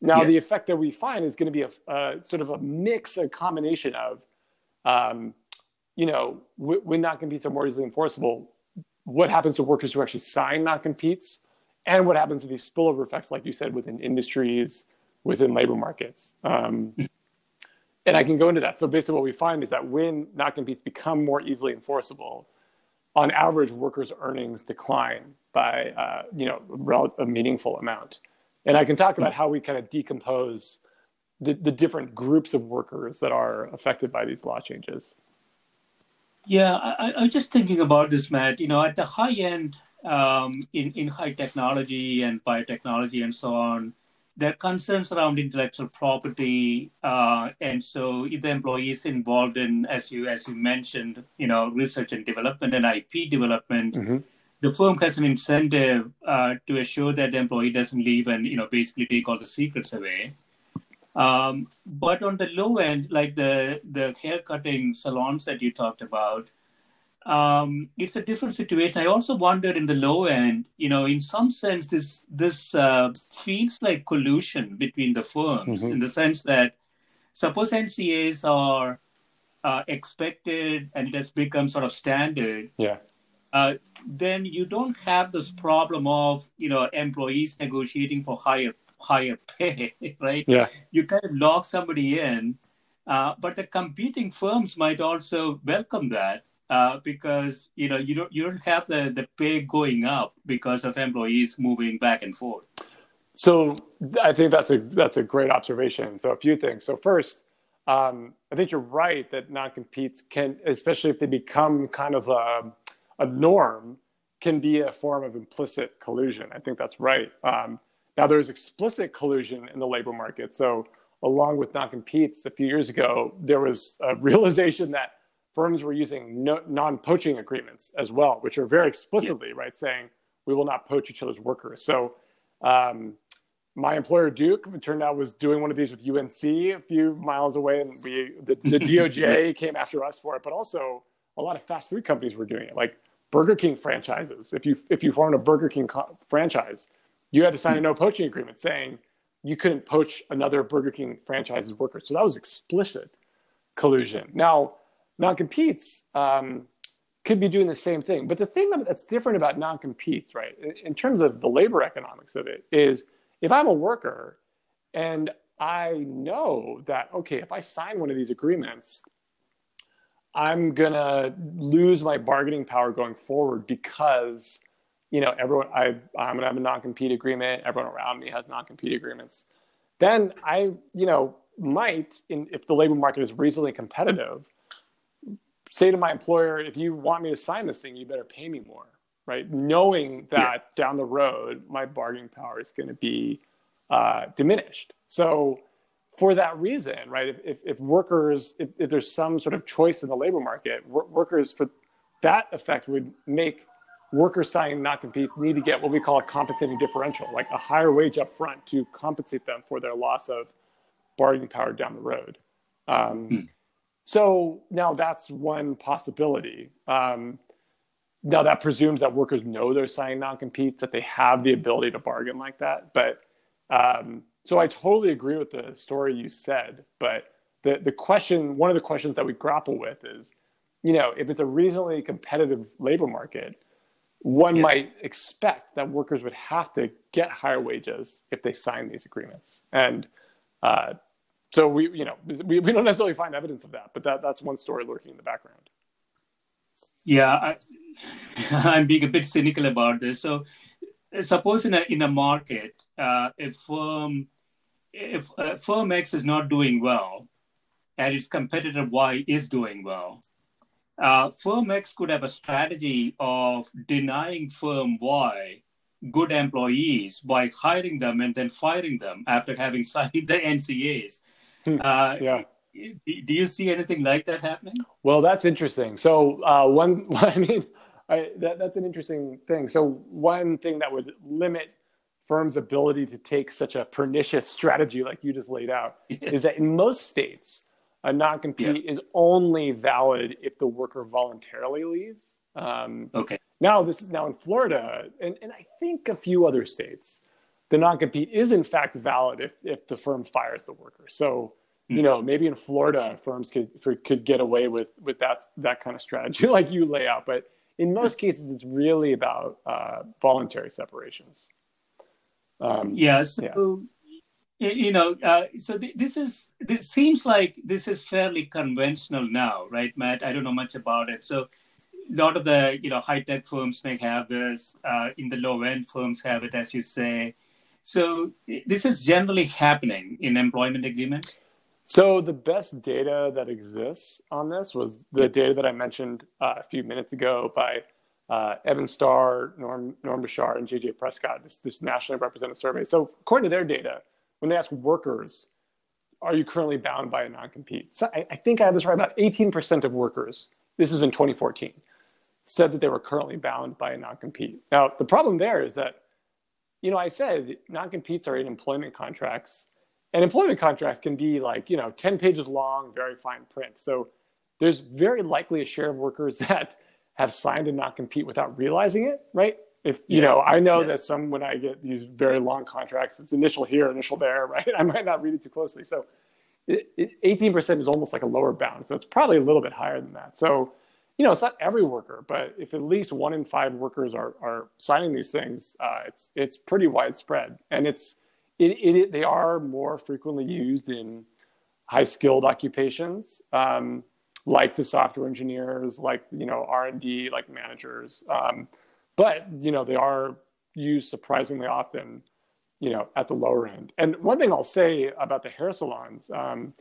Now, yeah. the effect that we find is going to be a, a, sort of a mix, a combination of, um, you know, w- when non-competes are more easily enforceable, what happens to workers who actually sign non-competes, and what happens to these spillover effects, like you said, within industries, within labor markets. Um, and I can go into that. So basically, what we find is that when non-competes become more easily enforceable, on average, workers' earnings decline by uh, you know a meaningful amount. And I can talk about how we kind of decompose the, the different groups of workers that are affected by these law changes. Yeah, I, I was just thinking about this, Matt. You know, at the high end, um, in in high technology and biotechnology and so on, there are concerns around intellectual property, uh, and so if the employee is involved in, as you as you mentioned, you know, research and development and IP development, mm-hmm. the firm has an incentive uh, to assure that the employee doesn't leave and you know basically take all the secrets away. Um, but on the low end, like the the hair cutting salons that you talked about, um, it's a different situation. I also wondered in the low end, you know, in some sense, this this uh, feels like collusion between the firms mm-hmm. in the sense that suppose NCAs are uh, expected and it has become sort of standard. Yeah. Uh, then you don't have this problem of you know employees negotiating for higher higher pay, right? Yeah. You kind of lock somebody in, uh, but the competing firms might also welcome that uh, because you know you don't you don't have the the pay going up because of employees moving back and forth. So I think that's a that's a great observation. So a few things. So first, um, I think you're right that non-competes can, especially if they become kind of a, a norm, can be a form of implicit collusion. I think that's right. Um, now there's explicit collusion in the labor market. So along with non-competes, a few years ago, there was a realization that firms were using no, non-poaching agreements as well, which are very explicitly yeah. right saying we will not poach each other's workers. So um, my employer Duke it turned out was doing one of these with UNC a few miles away, and we the, the DOJ came after us for it. But also a lot of fast food companies were doing it, like Burger King franchises. If you if you formed a Burger King co- franchise, you had to sign a no poaching agreement saying you couldn't poach another Burger King franchise's workers. So that was explicit. collusion. Now, non-competes um, could be doing the same thing, but the thing that's different about non-competes, right, in terms of the labor economics of it, is if I'm a worker and I know that okay, if I sign one of these agreements, I'm gonna lose my bargaining power going forward because you know everyone I I'm gonna have a non-compete agreement. Everyone around me has non-compete agreements. Then I you know might, in, if the labor market is reasonably competitive, say to my employer, if you want me to sign this thing, you better pay me more, right? Knowing that yeah. down the road my bargaining power is going to be uh, diminished. So for that reason, right, if, if, if workers, if, if, there's some sort of choice in the labor market, workers for that effect would make workers signing not competes need to get what we call a compensating differential, like a higher wage up front to compensate them for their loss of bargaining power down the road. Um, hmm. So now that's one possibility. Um, now that presumes that workers know they're signing non-competes, that they have the ability to bargain like that. But um, so I totally agree with the story you said. But the the question, one of the questions that we grapple with is, you know, if it's a reasonably competitive labor market, one yeah. might expect that workers would have to get higher wages if they sign these agreements. And uh, so we, you know, we, we don't necessarily find evidence of that, but that, that's one story lurking in the background. Yeah, I, I'm being a bit cynical about this. So suppose in a, in a market, uh, if firm, if uh, firm X is not doing well and its competitor Y is doing well, uh, firm X could have a strategy of denying firm Y good employees by hiring them and then firing them after having signed the NCAs. Uh, yeah. Do you see anything like that happening? Well, that's interesting. So uh, one, I mean, I, that, that's an interesting thing. So one thing that would limit firms' ability to take such a pernicious strategy like you just laid out is that in most states, a non-compete yeah. is only valid if the worker voluntarily leaves. Um, okay. Now this now in Florida and, and I think a few other states, the non-compete is in fact valid if, if the firm fires the worker. So you hmm. know maybe in Florida firms could for, could get away with with that that kind of strategy like you lay out, but in most cases it's really about uh, voluntary separations. Um, yeah. So yeah. you know, uh, so th- this is this seems like this is fairly conventional now, right, Matt? I don't know much about it, so a lot of the you know high tech firms may have this. Uh, in the low end, firms have it, as you say. So this is generally happening in employment agreements. So the best data that exists on this was the data that I mentioned uh, a few minutes ago by uh, Evan Starr, Norm, Norm Bishara, and JJ Prescott, this, this nationally represented survey. So according to their data, when they ask workers, are you currently bound by a non-compete? So I, I think I have this right, about 18% of workers, this is in 2014, said that they were currently bound by a non-compete. Now, the problem there is that, you know, I said non-competes are in employment contracts, and employment contracts can be like, you know, 10 pages long, very fine print. So there's very likely a share of workers that have signed a non-compete without realizing it, right? If you yeah. know, I know yeah. that some when I get these very long contracts, it's initial here, initial there, right? I might not read it too closely. So, eighteen percent is almost like a lower bound. So it's probably a little bit higher than that. So you know, it's not every worker, but if at least one in five workers are, are signing these things, uh, it's it's pretty widespread, and it's it, it, they are more frequently used in high skilled occupations, um, like the software engineers, like you know R and D, like managers, um, but you know they are used surprisingly often, you know, at the lower end. And one thing I'll say about the hair salons, um,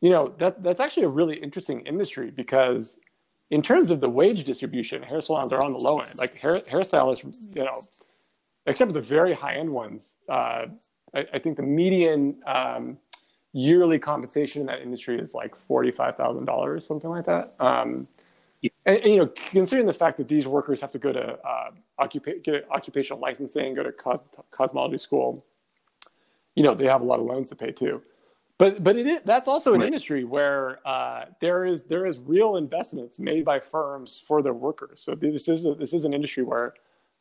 you know, that that's actually a really interesting industry because in terms of the wage distribution, hair salons are on the low end. Like hair hairstylists, you know, except for the very high end ones, uh, I, I, think the median um, yearly compensation in that industry is like forty five thousand dollars, something like that. Um, yeah. and, and, you know, considering the fact that these workers have to go to uh, occupa- get occupational licensing, go to cos- cosmetology school, you know, they have a lot of loans to pay too. But but it is, that's also an right. industry where uh, there is there is real investments made by firms for their workers. So this is a, this is an industry where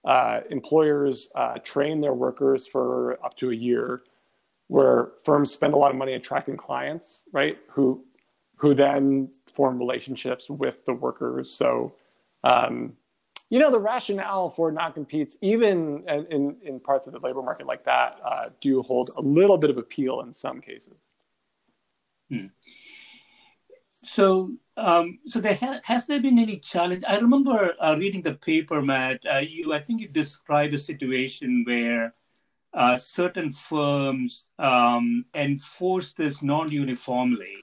uh, employers uh, train their workers for up to a year, where firms spend a lot of money attracting clients, right? Who who then form relationships with the workers. So, um, you know, the rationale for non-competes, even in, in parts of the labor market like that, uh, do hold a little bit of appeal in some cases. Hmm. So, um, so there ha- has there been any challenge? I remember uh, reading the paper, Matt. Uh, you, I think you described a situation where uh, certain firms um, enforce this non-uniformly.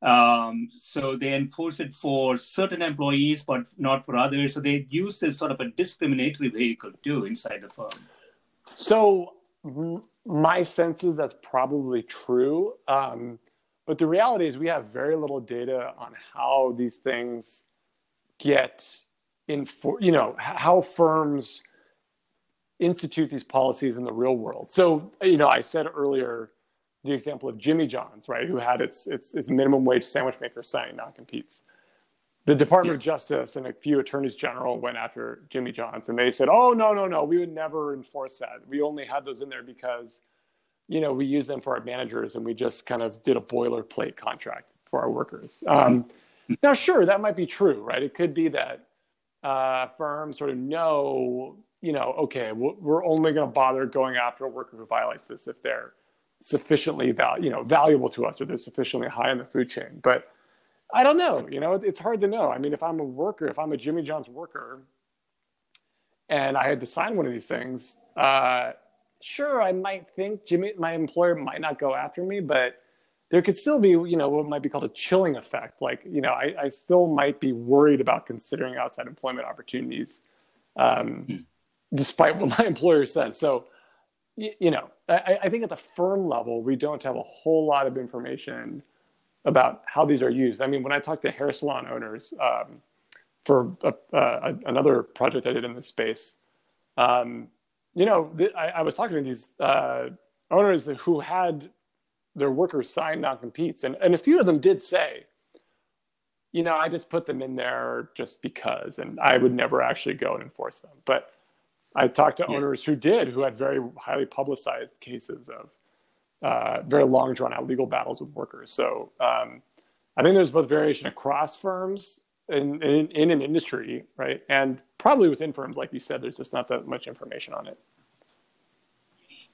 Um, so they enforce it for certain employees, but not for others. So they use this sort of a discriminatory vehicle too inside the firm. So my sense is that's probably true. Um, but the reality is, we have very little data on how these things get in, for, you know, how firms institute these policies in the real world. So, you know, I said earlier the example of Jimmy John's, right, who had its its, its minimum wage sandwich maker sign non-competes. The Department of Justice and a few attorneys general went after Jimmy John's, and they said, "Oh no, no, no, we would never enforce that. We only had those in there because." You know, we use them for our managers and we just kind of did a boilerplate contract for our workers. Um, now, sure, that might be true, right? It could be that uh, firms sort of know, you know, okay, we're only going to bother going after a worker who violates this if they're sufficiently val- you know, valuable to us or they're sufficiently high in the food chain. But I don't know, you know, it's hard to know. I mean, if I'm a worker, if I'm a Jimmy John's worker and I had to sign one of these things, uh, sure, I might think Jimmy, my employer might not go after me, but there could still be, you know, what might be called a chilling effect. Like, you know, I, I still might be worried about considering outside employment opportunities, um, mm. despite what my employer says. So, you, you know, I, I think at the firm level, we don't have a whole lot of information about how these are used. I mean, when I talk to hair salon owners um, for a, uh, another project I did in this space, um, you know, th- I, I, was talking to these uh, owners who had their workers sign non-competes, and, and a few of them did say, you know, I just put them in there just because, and I would never actually go and enforce them. But I talked to yeah. owners who did, who had very highly publicized cases of uh, very long, drawn-out legal battles with workers. So um, I think there's both variation across firms in, in, in an industry, right, and probably within firms, like you said, there's just not that much information on it.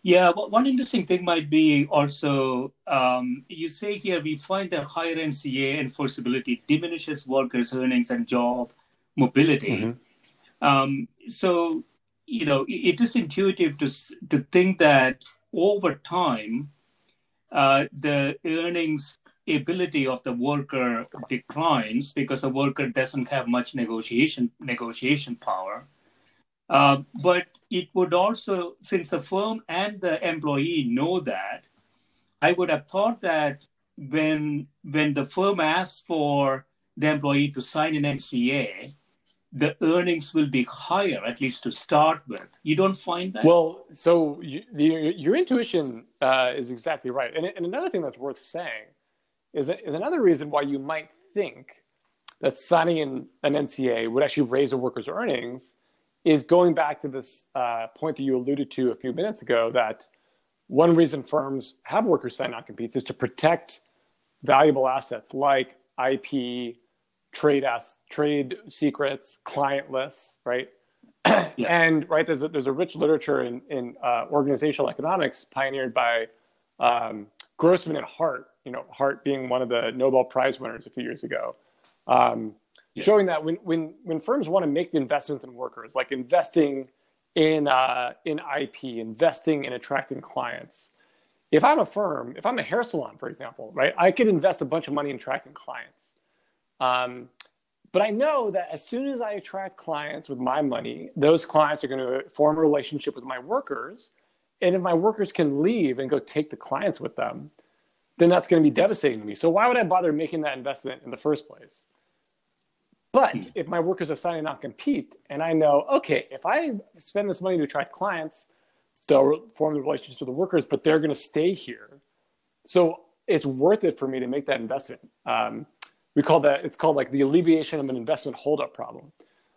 Yeah, one interesting thing might be also um, you say here we find that higher NCA enforceability diminishes workers' earnings and job mobility. Mm-hmm. Um, so, you know, it is intuitive to to think that over time, uh, the earnings ability of the worker declines because the worker doesn't have much negotiation negotiation power. Uh, but it would also, since the firm and the employee know that, I would have thought that when when the firm asks for the employee to sign an NCA, the earnings will be higher, at least to start with. You don't find that? Well, so you, the, your intuition uh, is exactly right. And, and another thing that's worth saying is, is another reason why you might think that signing in an NCA would actually raise a worker's earnings is going back to this uh, point that you alluded to a few minutes ago that one reason firms have workers sign non-competes is to protect valuable assets like IP, trade as, trade secrets, client lists, right? yeah. And right there's a, there's a rich literature in in uh, organizational economics pioneered by um, Grossman and Hart you know, Hart being one of the Nobel Prize winners a few years ago, um, yeah. showing that when, when, when firms want to make the investments in workers, like investing in, uh, in IP, investing in attracting clients, if I'm a firm, if I'm a hair salon, for example, right, I could invest a bunch of money in attracting clients. Um, but I know that as soon as I attract clients with my money, those clients are going to form a relationship with my workers. And if my workers can leave and go take the clients with them, then that's going to be devastating to me. So why would I bother making that investment in the first place? But hmm. if my workers are signing not compete, and I know, okay, if I spend this money to attract clients, they'll form the relationships with the workers, but they're going to stay here. So it's worth it for me to make that investment. Um, we call that it's called like the alleviation of an investment holdup problem.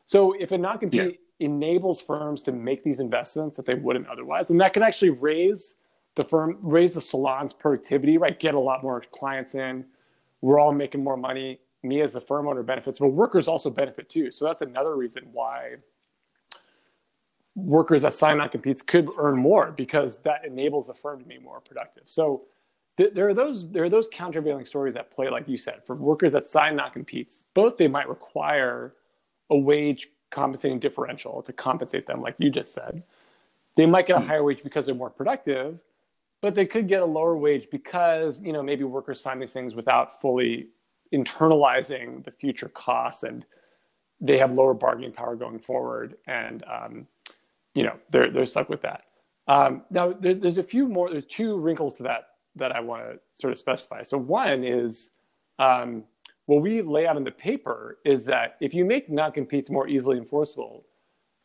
So if a non compete. Enables firms to make these investments that they wouldn't otherwise, And that can actually raise the firm raise the salon's productivity, right? Get a lot more clients in, we're all making more money. Me as the firm owner benefits, but workers also benefit too. So that's another reason why workers that sign non-competes could earn more because that enables the firm to be more productive. So th- there are those there are those countervailing stories that play, like you said, for workers that sign non-competes. Both they might require a wage compensating differential to compensate them, like you just said. They might get a higher wage because they're more productive, but they could get a lower wage because you know maybe workers sign these things without fully internalizing the future costs and they have lower bargaining power going forward and um, you know they're they're stuck with that. Um, now there, there's a few more there's two wrinkles to that that i want to sort of specify. So one is um, what we lay out in the paper is that if you make non-competes more easily enforceable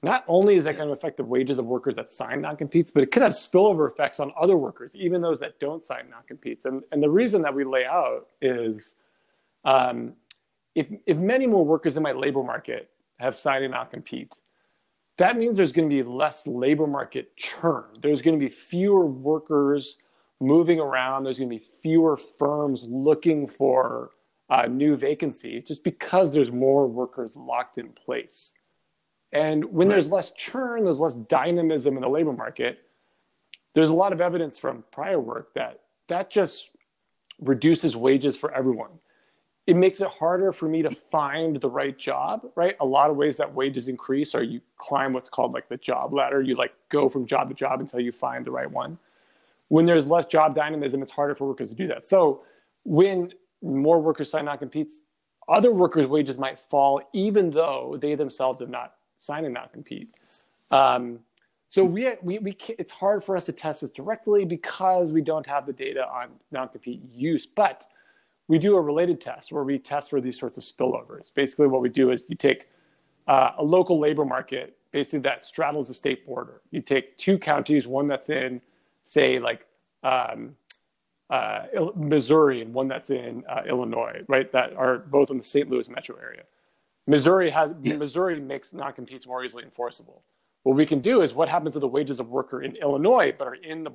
not only is that going to affect the wages of workers that sign non-competes, but it could have spillover effects on other workers, even those that don't sign non-competes. And, and the reason that we lay out is um, if, if many more workers in my labor market have signed a non-compete, that means there's going to be less labor market churn. There's going to be fewer workers moving around. There's going to be fewer firms looking for uh, new vacancies just because there's more workers locked in place. And when right. there's less churn, there's less dynamism in the labor market. There's a lot of evidence from prior work that that just reduces wages for everyone. It makes it harder for me to find the right job, right? A lot of ways that wages increase are you climb what's called like the job ladder. You like go from job to job until you find the right one. When there's less job dynamism, it's harder for workers to do that. So when more workers sign non-competes, other workers' wages might fall, even though they themselves have not signed and not compete. Um, so we, we, we it's hard for us to test this directly because we don't have the data on non-compete use, but we do a related test where we test for these sorts of spillovers. Basically, what we do is you take uh, a local labor market, basically that straddles the state border. You take two counties, one that's in, say, like um, uh, Missouri and one that's in uh, Illinois, right? That are both in the St. Louis metro area. Missouri has yeah. Missouri makes non-competes more easily enforceable. What we can do is what happens to the wages of worker in Illinois, but are in the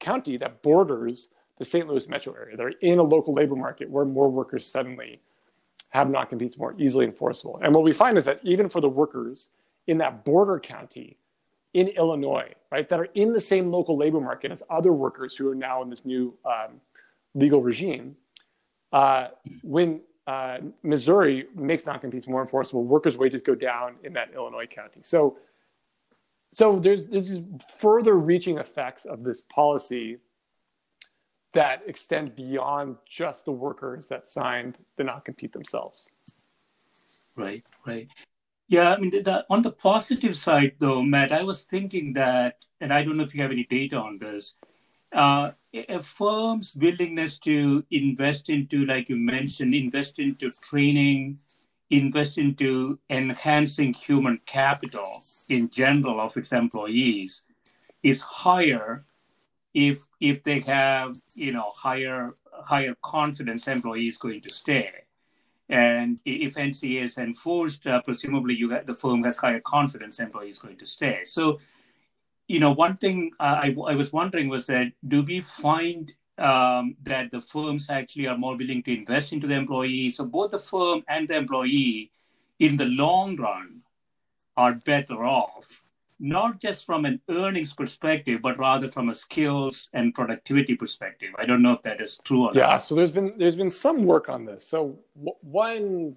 county that borders the St. Louis metro area. They're in a local labor market where more workers suddenly have non-competes more easily enforceable. And what we find is that even for the workers in that border county in Illinois, right, that are in the same local labor market as other workers who are now in this new um, legal regime, uh, when uh, Missouri makes non-competes more enforceable. Workers' wages go down in that Illinois county. So, so there's there's these further reaching effects of this policy that extend beyond just the workers that signed the non-compete themselves. Right, right. Yeah, I mean, the, the, on the positive side, though, Matt, I was thinking that, and I don't know if you have any data on this. Uh, a firm's willingness to invest into, like you mentioned, invest into training, invest into enhancing human capital in general of its employees is higher if if they have you know higher higher confidence employees going to stay and if NCA is enforced, uh, presumably you the firm has higher confidence employees going to stay. So you know, one thing I, I was wondering was that do we find um, that the firms actually are more willing to invest into the employee? So both the firm and the employee, in the long run, are better off, not just from an earnings perspective, but rather from a skills and productivity perspective. I don't know if that is true or not. Yeah, so there's been there's been some work on this. So w- one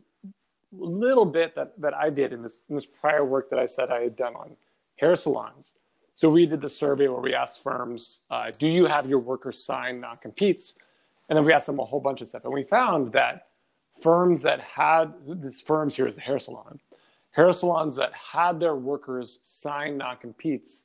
little bit that that I did in this in this prior work that I said I had done on hair salons so we did the survey where we asked firms, uh, do you have your workers sign non-competes? And then we asked them a whole bunch of stuff. And we found that firms that had, this firms here is a hair salon, hair salons that had their workers sign non-competes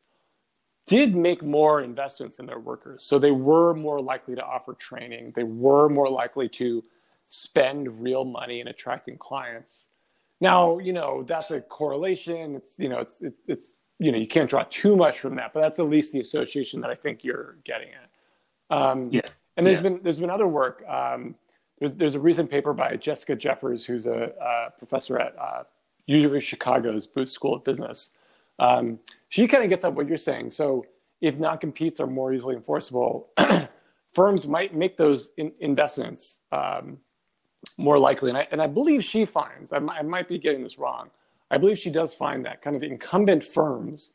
did make more investments in their workers. So they were more likely to offer training. They were more likely to spend real money in attracting clients. Now, you know, that's a correlation. It's, you know, it's, it, it's you know you can't draw too much from that, but that's at least the association that I think you're getting at. Um, yeah. And there's yeah. been there's been other work. Um, there's there's a recent paper by Jessica Jeffers, who's a, a professor at uh, University of Chicago's Booth School of Business. Um, she kind of gets at what you're saying. So if non-competes are more easily enforceable, firms might make those in, investments um, more likely, and I, and I believe she finds, I, I might be getting this wrong, I believe she does find that kind of incumbent firms,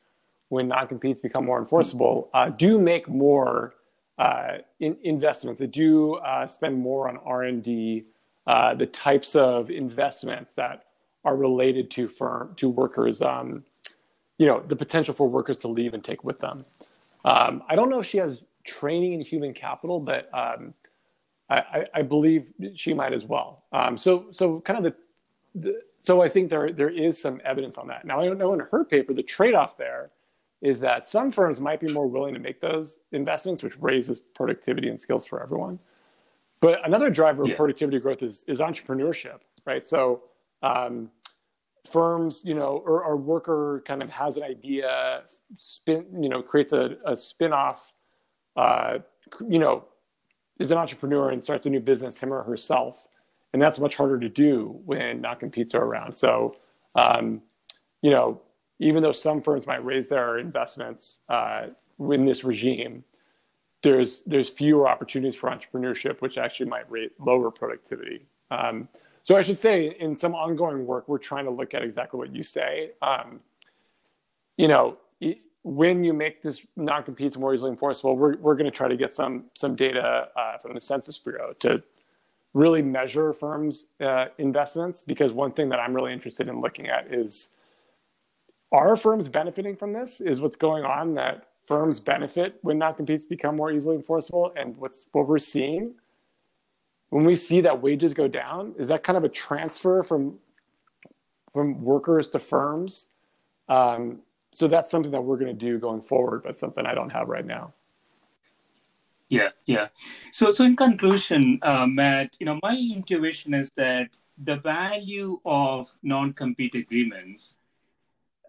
when non-competes become more enforceable, uh, do make more uh, in, investments. They do uh, spend more on R&D, uh, the types of investments that are related to firm to workers, um, you know, the potential for workers to leave and take with them. Um, I don't know if she has training in human capital, but um, I, I, believe she might as well. Um, so, so kind of the, the, so I think there there is some evidence on that. Now, I don't know in her paper the trade-off there is that some firms might be more willing to make those investments, which raises productivity and skills for everyone. But another driver of productivity growth is is entrepreneurship, right? So um, firms, you know, or a worker kind of has an idea, spin, you know, creates a, a spin-off, uh, you know, is an entrepreneur and starts a new business, him or herself. And that's much harder to do when non-competes are around. So, um, you know, even though some firms might raise their investments uh, in this regime, there's there's fewer opportunities for entrepreneurship, which actually might rate lower productivity. Um, so I should say, in some ongoing work, we're trying to look at exactly what you say. Um, you know, when you make this non-competes more easily enforceable, we're, we're going to try to get some some data uh, from the Census Bureau to really measure firms' uh, investments. Because one thing that I'm really interested in looking at is, are firms benefiting from this? Is what's going on that firms benefit when non-competes become more easily enforceable? And what's what we're seeing when we see that wages go down, is that kind of a transfer from from workers to firms? Um, so that's something that we're going to do going forward, but something I don't have right now. Yeah, yeah. So, so in conclusion, uh, Matt, you know, my intuition is that the value of non-compete agreements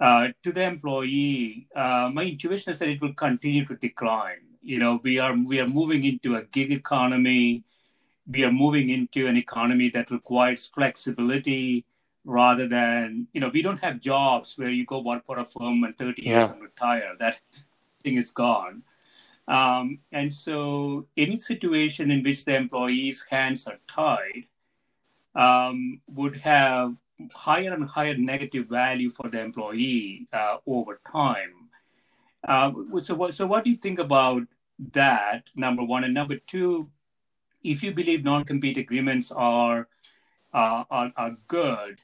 uh, to the employee, uh, my intuition is that it will continue to decline. You know, we are we are moving into a gig economy we are moving into an economy that requires flexibility rather than you know we don't have jobs where you go work for a firm and 30 years and retire. That thing is gone. Um, and so any situation in which the employee's hands are tied um, would have higher and higher negative value for the employee uh, over time. Uh, so, what, so what do you think about that number one? And number two if you believe non-compete agreements are uh, are, are, good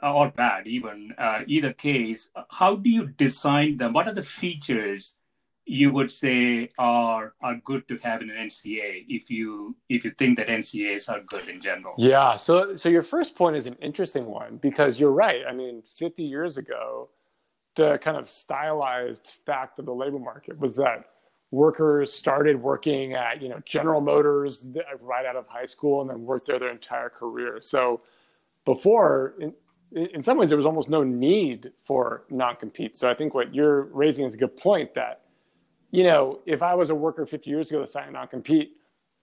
uh, or bad, even uh, either case, how do you design them? What are the features you would say are are good to have in an NCA if you if you think that NCAs are good in general? Yeah. So so your first point is an interesting one because you're right. I mean, 50 years ago, the kind of stylized fact of the labor market was that workers started working at you know General Motors right out of high school and then worked there their entire career. So before, in, in some ways, there was almost no need for non-compete. So I think what you're raising is a good point that you know if I was a worker 50 years ago that signed a non-compete,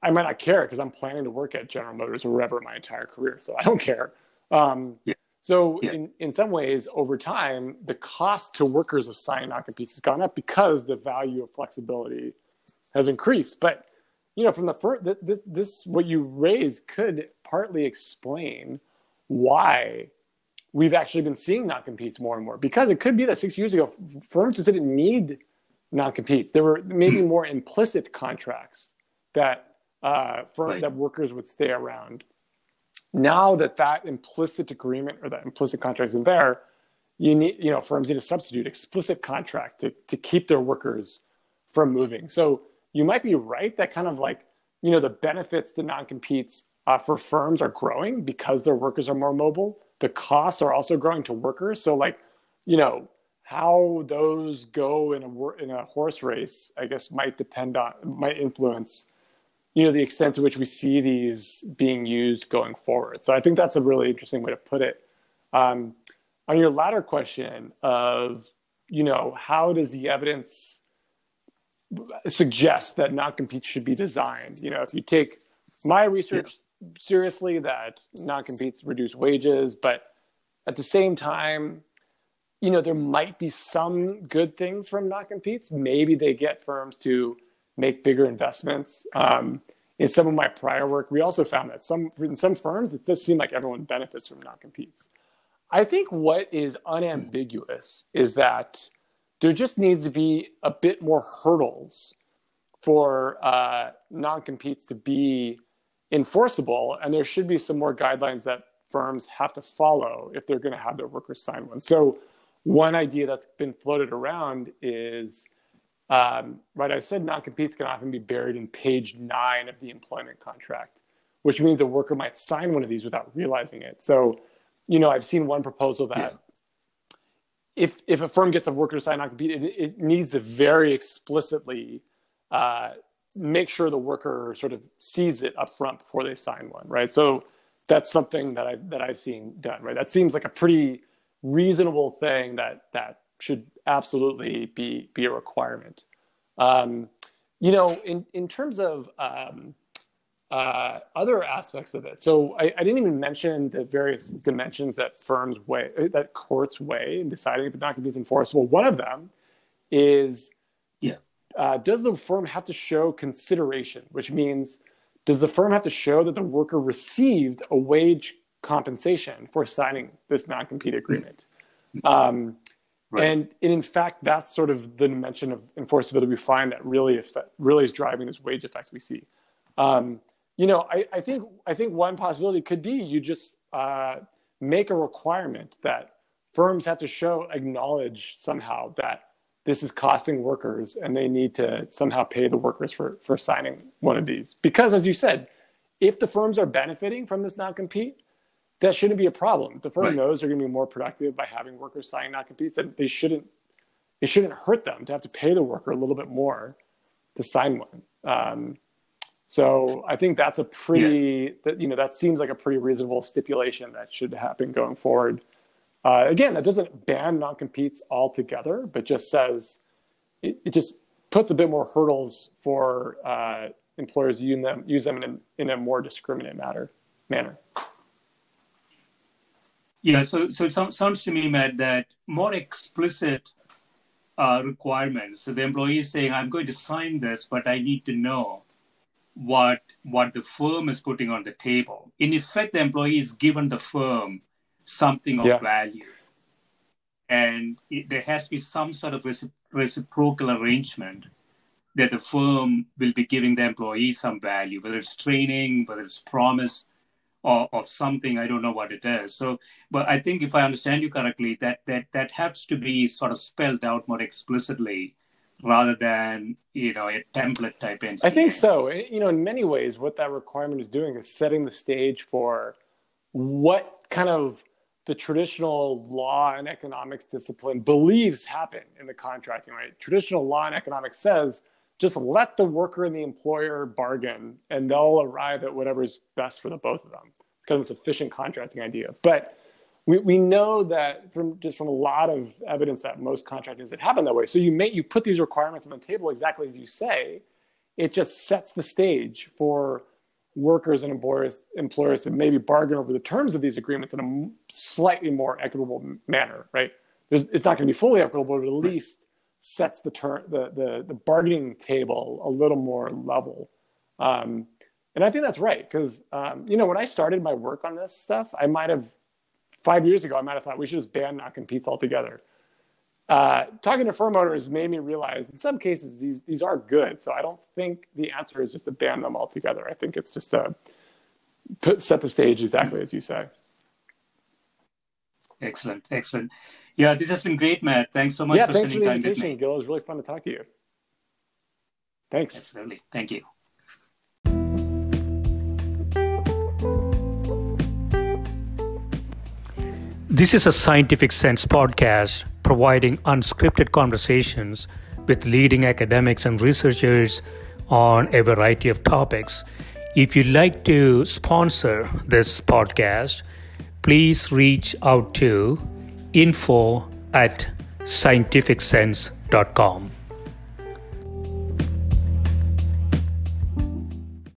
I might not care because I'm planning to work at General Motors or wherever my entire career. So I don't care. Um, yeah. So yeah. in, in some ways, over time, the cost to workers of signing non-competes has gone up because the value of flexibility has increased. But you know, from the first, this, this what you raise could partly explain why we've actually been seeing non-competes more and more. Because it could be that six years ago, firms just didn't need non-competes. There were maybe more implicit contracts that uh, firm, right. that workers would stay around now that that implicit agreement or that implicit contract is in there, you need, you know, firms need to substitute explicit contract to, to keep their workers from moving. So you might be right that kind of like, you know, the benefits to non-competes uh, for firms are growing because their workers are more mobile. The costs are also growing to workers. So like, you know, how those go in a in a horse race, I guess, might depend on might influence you know the extent to which we see these being used going forward. So I think that's a really interesting way to put it. Um, on your latter question of you know how does the evidence suggest that non-competes should be designed? You know, if you take my research yeah. seriously, that non-competes reduce wages, but at the same time, you know, there might be some good things from non-competes. Maybe they get firms to make bigger investments. Um, in some of my prior work, we also found that some in some firms it does seem like everyone benefits from non-competes. I think what is unambiguous is that there just needs to be a bit more hurdles for uh, non-competes to be enforceable, and there should be some more guidelines that firms have to follow if they're going to have their workers sign one. So, one idea that's been floated around is um, right, I said non-competes can often be buried in page nine of the employment contract, which means a worker might sign one of these without realizing it. So, you know, I've seen one proposal that yeah. if if a firm gets a worker to sign non-compete, it, it needs to very explicitly uh, make sure the worker sort of sees it up front before they sign one, right? So that's something that I that I've seen done, right? That seems like a pretty reasonable thing that that should absolutely be be a requirement. Um, you know, in in terms of um, uh, other aspects of it, so I, I, didn't even mention the various dimensions that firms weigh, that courts weigh in deciding if a non-compete is enforceable. One of them is yes. Uh, does the firm have to show consideration, which means does the firm have to show that the worker received a wage compensation for signing this non-compete agreement? Mm-hmm. Um, Right. And, and in fact, that's sort of the dimension of enforceability we find that really effect, really is driving this wage effect we see. Um, you know, I, I, think I think one possibility could be you just uh, make a requirement that firms have to show acknowledge somehow that this is costing workers and they need to somehow pay the workers for for signing one of these because as you said if the firms are benefiting from this non-compete that shouldn't be a problem. The firm right. knows they're going to be more productive by having workers sign non competes. That they shouldn't it shouldn't hurt them to have to pay the worker a little bit more to sign one. Um, so I think that's a pretty yeah. that you know that seems like a pretty reasonable stipulation that should happen going forward. Uh, again, that doesn't ban non competes altogether, but just says it, it, just puts a bit more hurdles for uh, employers use them use them in a, in a more discriminate matter manner. Yeah, so so it sounds to me, Matt, that more explicit uh, requirements. So the employee is saying, "I'm going to sign this, but I need to know what what the firm is putting on the table." In effect, the employee is given the firm something of yeah. value, and it, there has to be some sort of reciprocal arrangement that the firm will be giving the employee some value, whether it's training, whether it's promise or of something i don't know what it is. So but i think if i understand you correctly that that that has to be sort of spelled out more explicitly rather than you know a template type NCA. i think so. You know in many ways what that requirement is doing is setting the stage for what kind of the traditional law and economics discipline believes happen in the contracting right? Traditional law and economics says just let the worker and the employer bargain and they'll arrive at whatever's best for the both of them. Because it's a efficient contracting idea. But we, we know that from just from a lot of evidence that most contractings that happen that way. So you may you put these requirements on the table exactly as you say. It just sets the stage for workers and employers employers to maybe bargain over the terms of these agreements in a slightly more equitable manner right? There's, it's not going to be fully equitable but at least sets the, ter- the, the, the bargaining table a little more level. Um, and I think that's right because um, you know when I started my work on this stuff, I might have five years ago I might have thought we should just ban non-competes altogether. Uh, talking to firm owners made me realize in some cases these these are good. So I don't think the answer is just to ban them altogether. I think it's just to put, set the stage exactly as you say. Excellent, excellent. Yeah, this has been great, Matt. Thanks so much yeah, for thanks spending for the time invitation, Gil. It was really fun to talk to you. Thanks. Absolutely. Thank you. This is a Scientific Sense podcast providing unscripted conversations with leading academics and researchers on a variety of topics. If you'd like to sponsor this podcast, please reach out to info at scientificsense.com.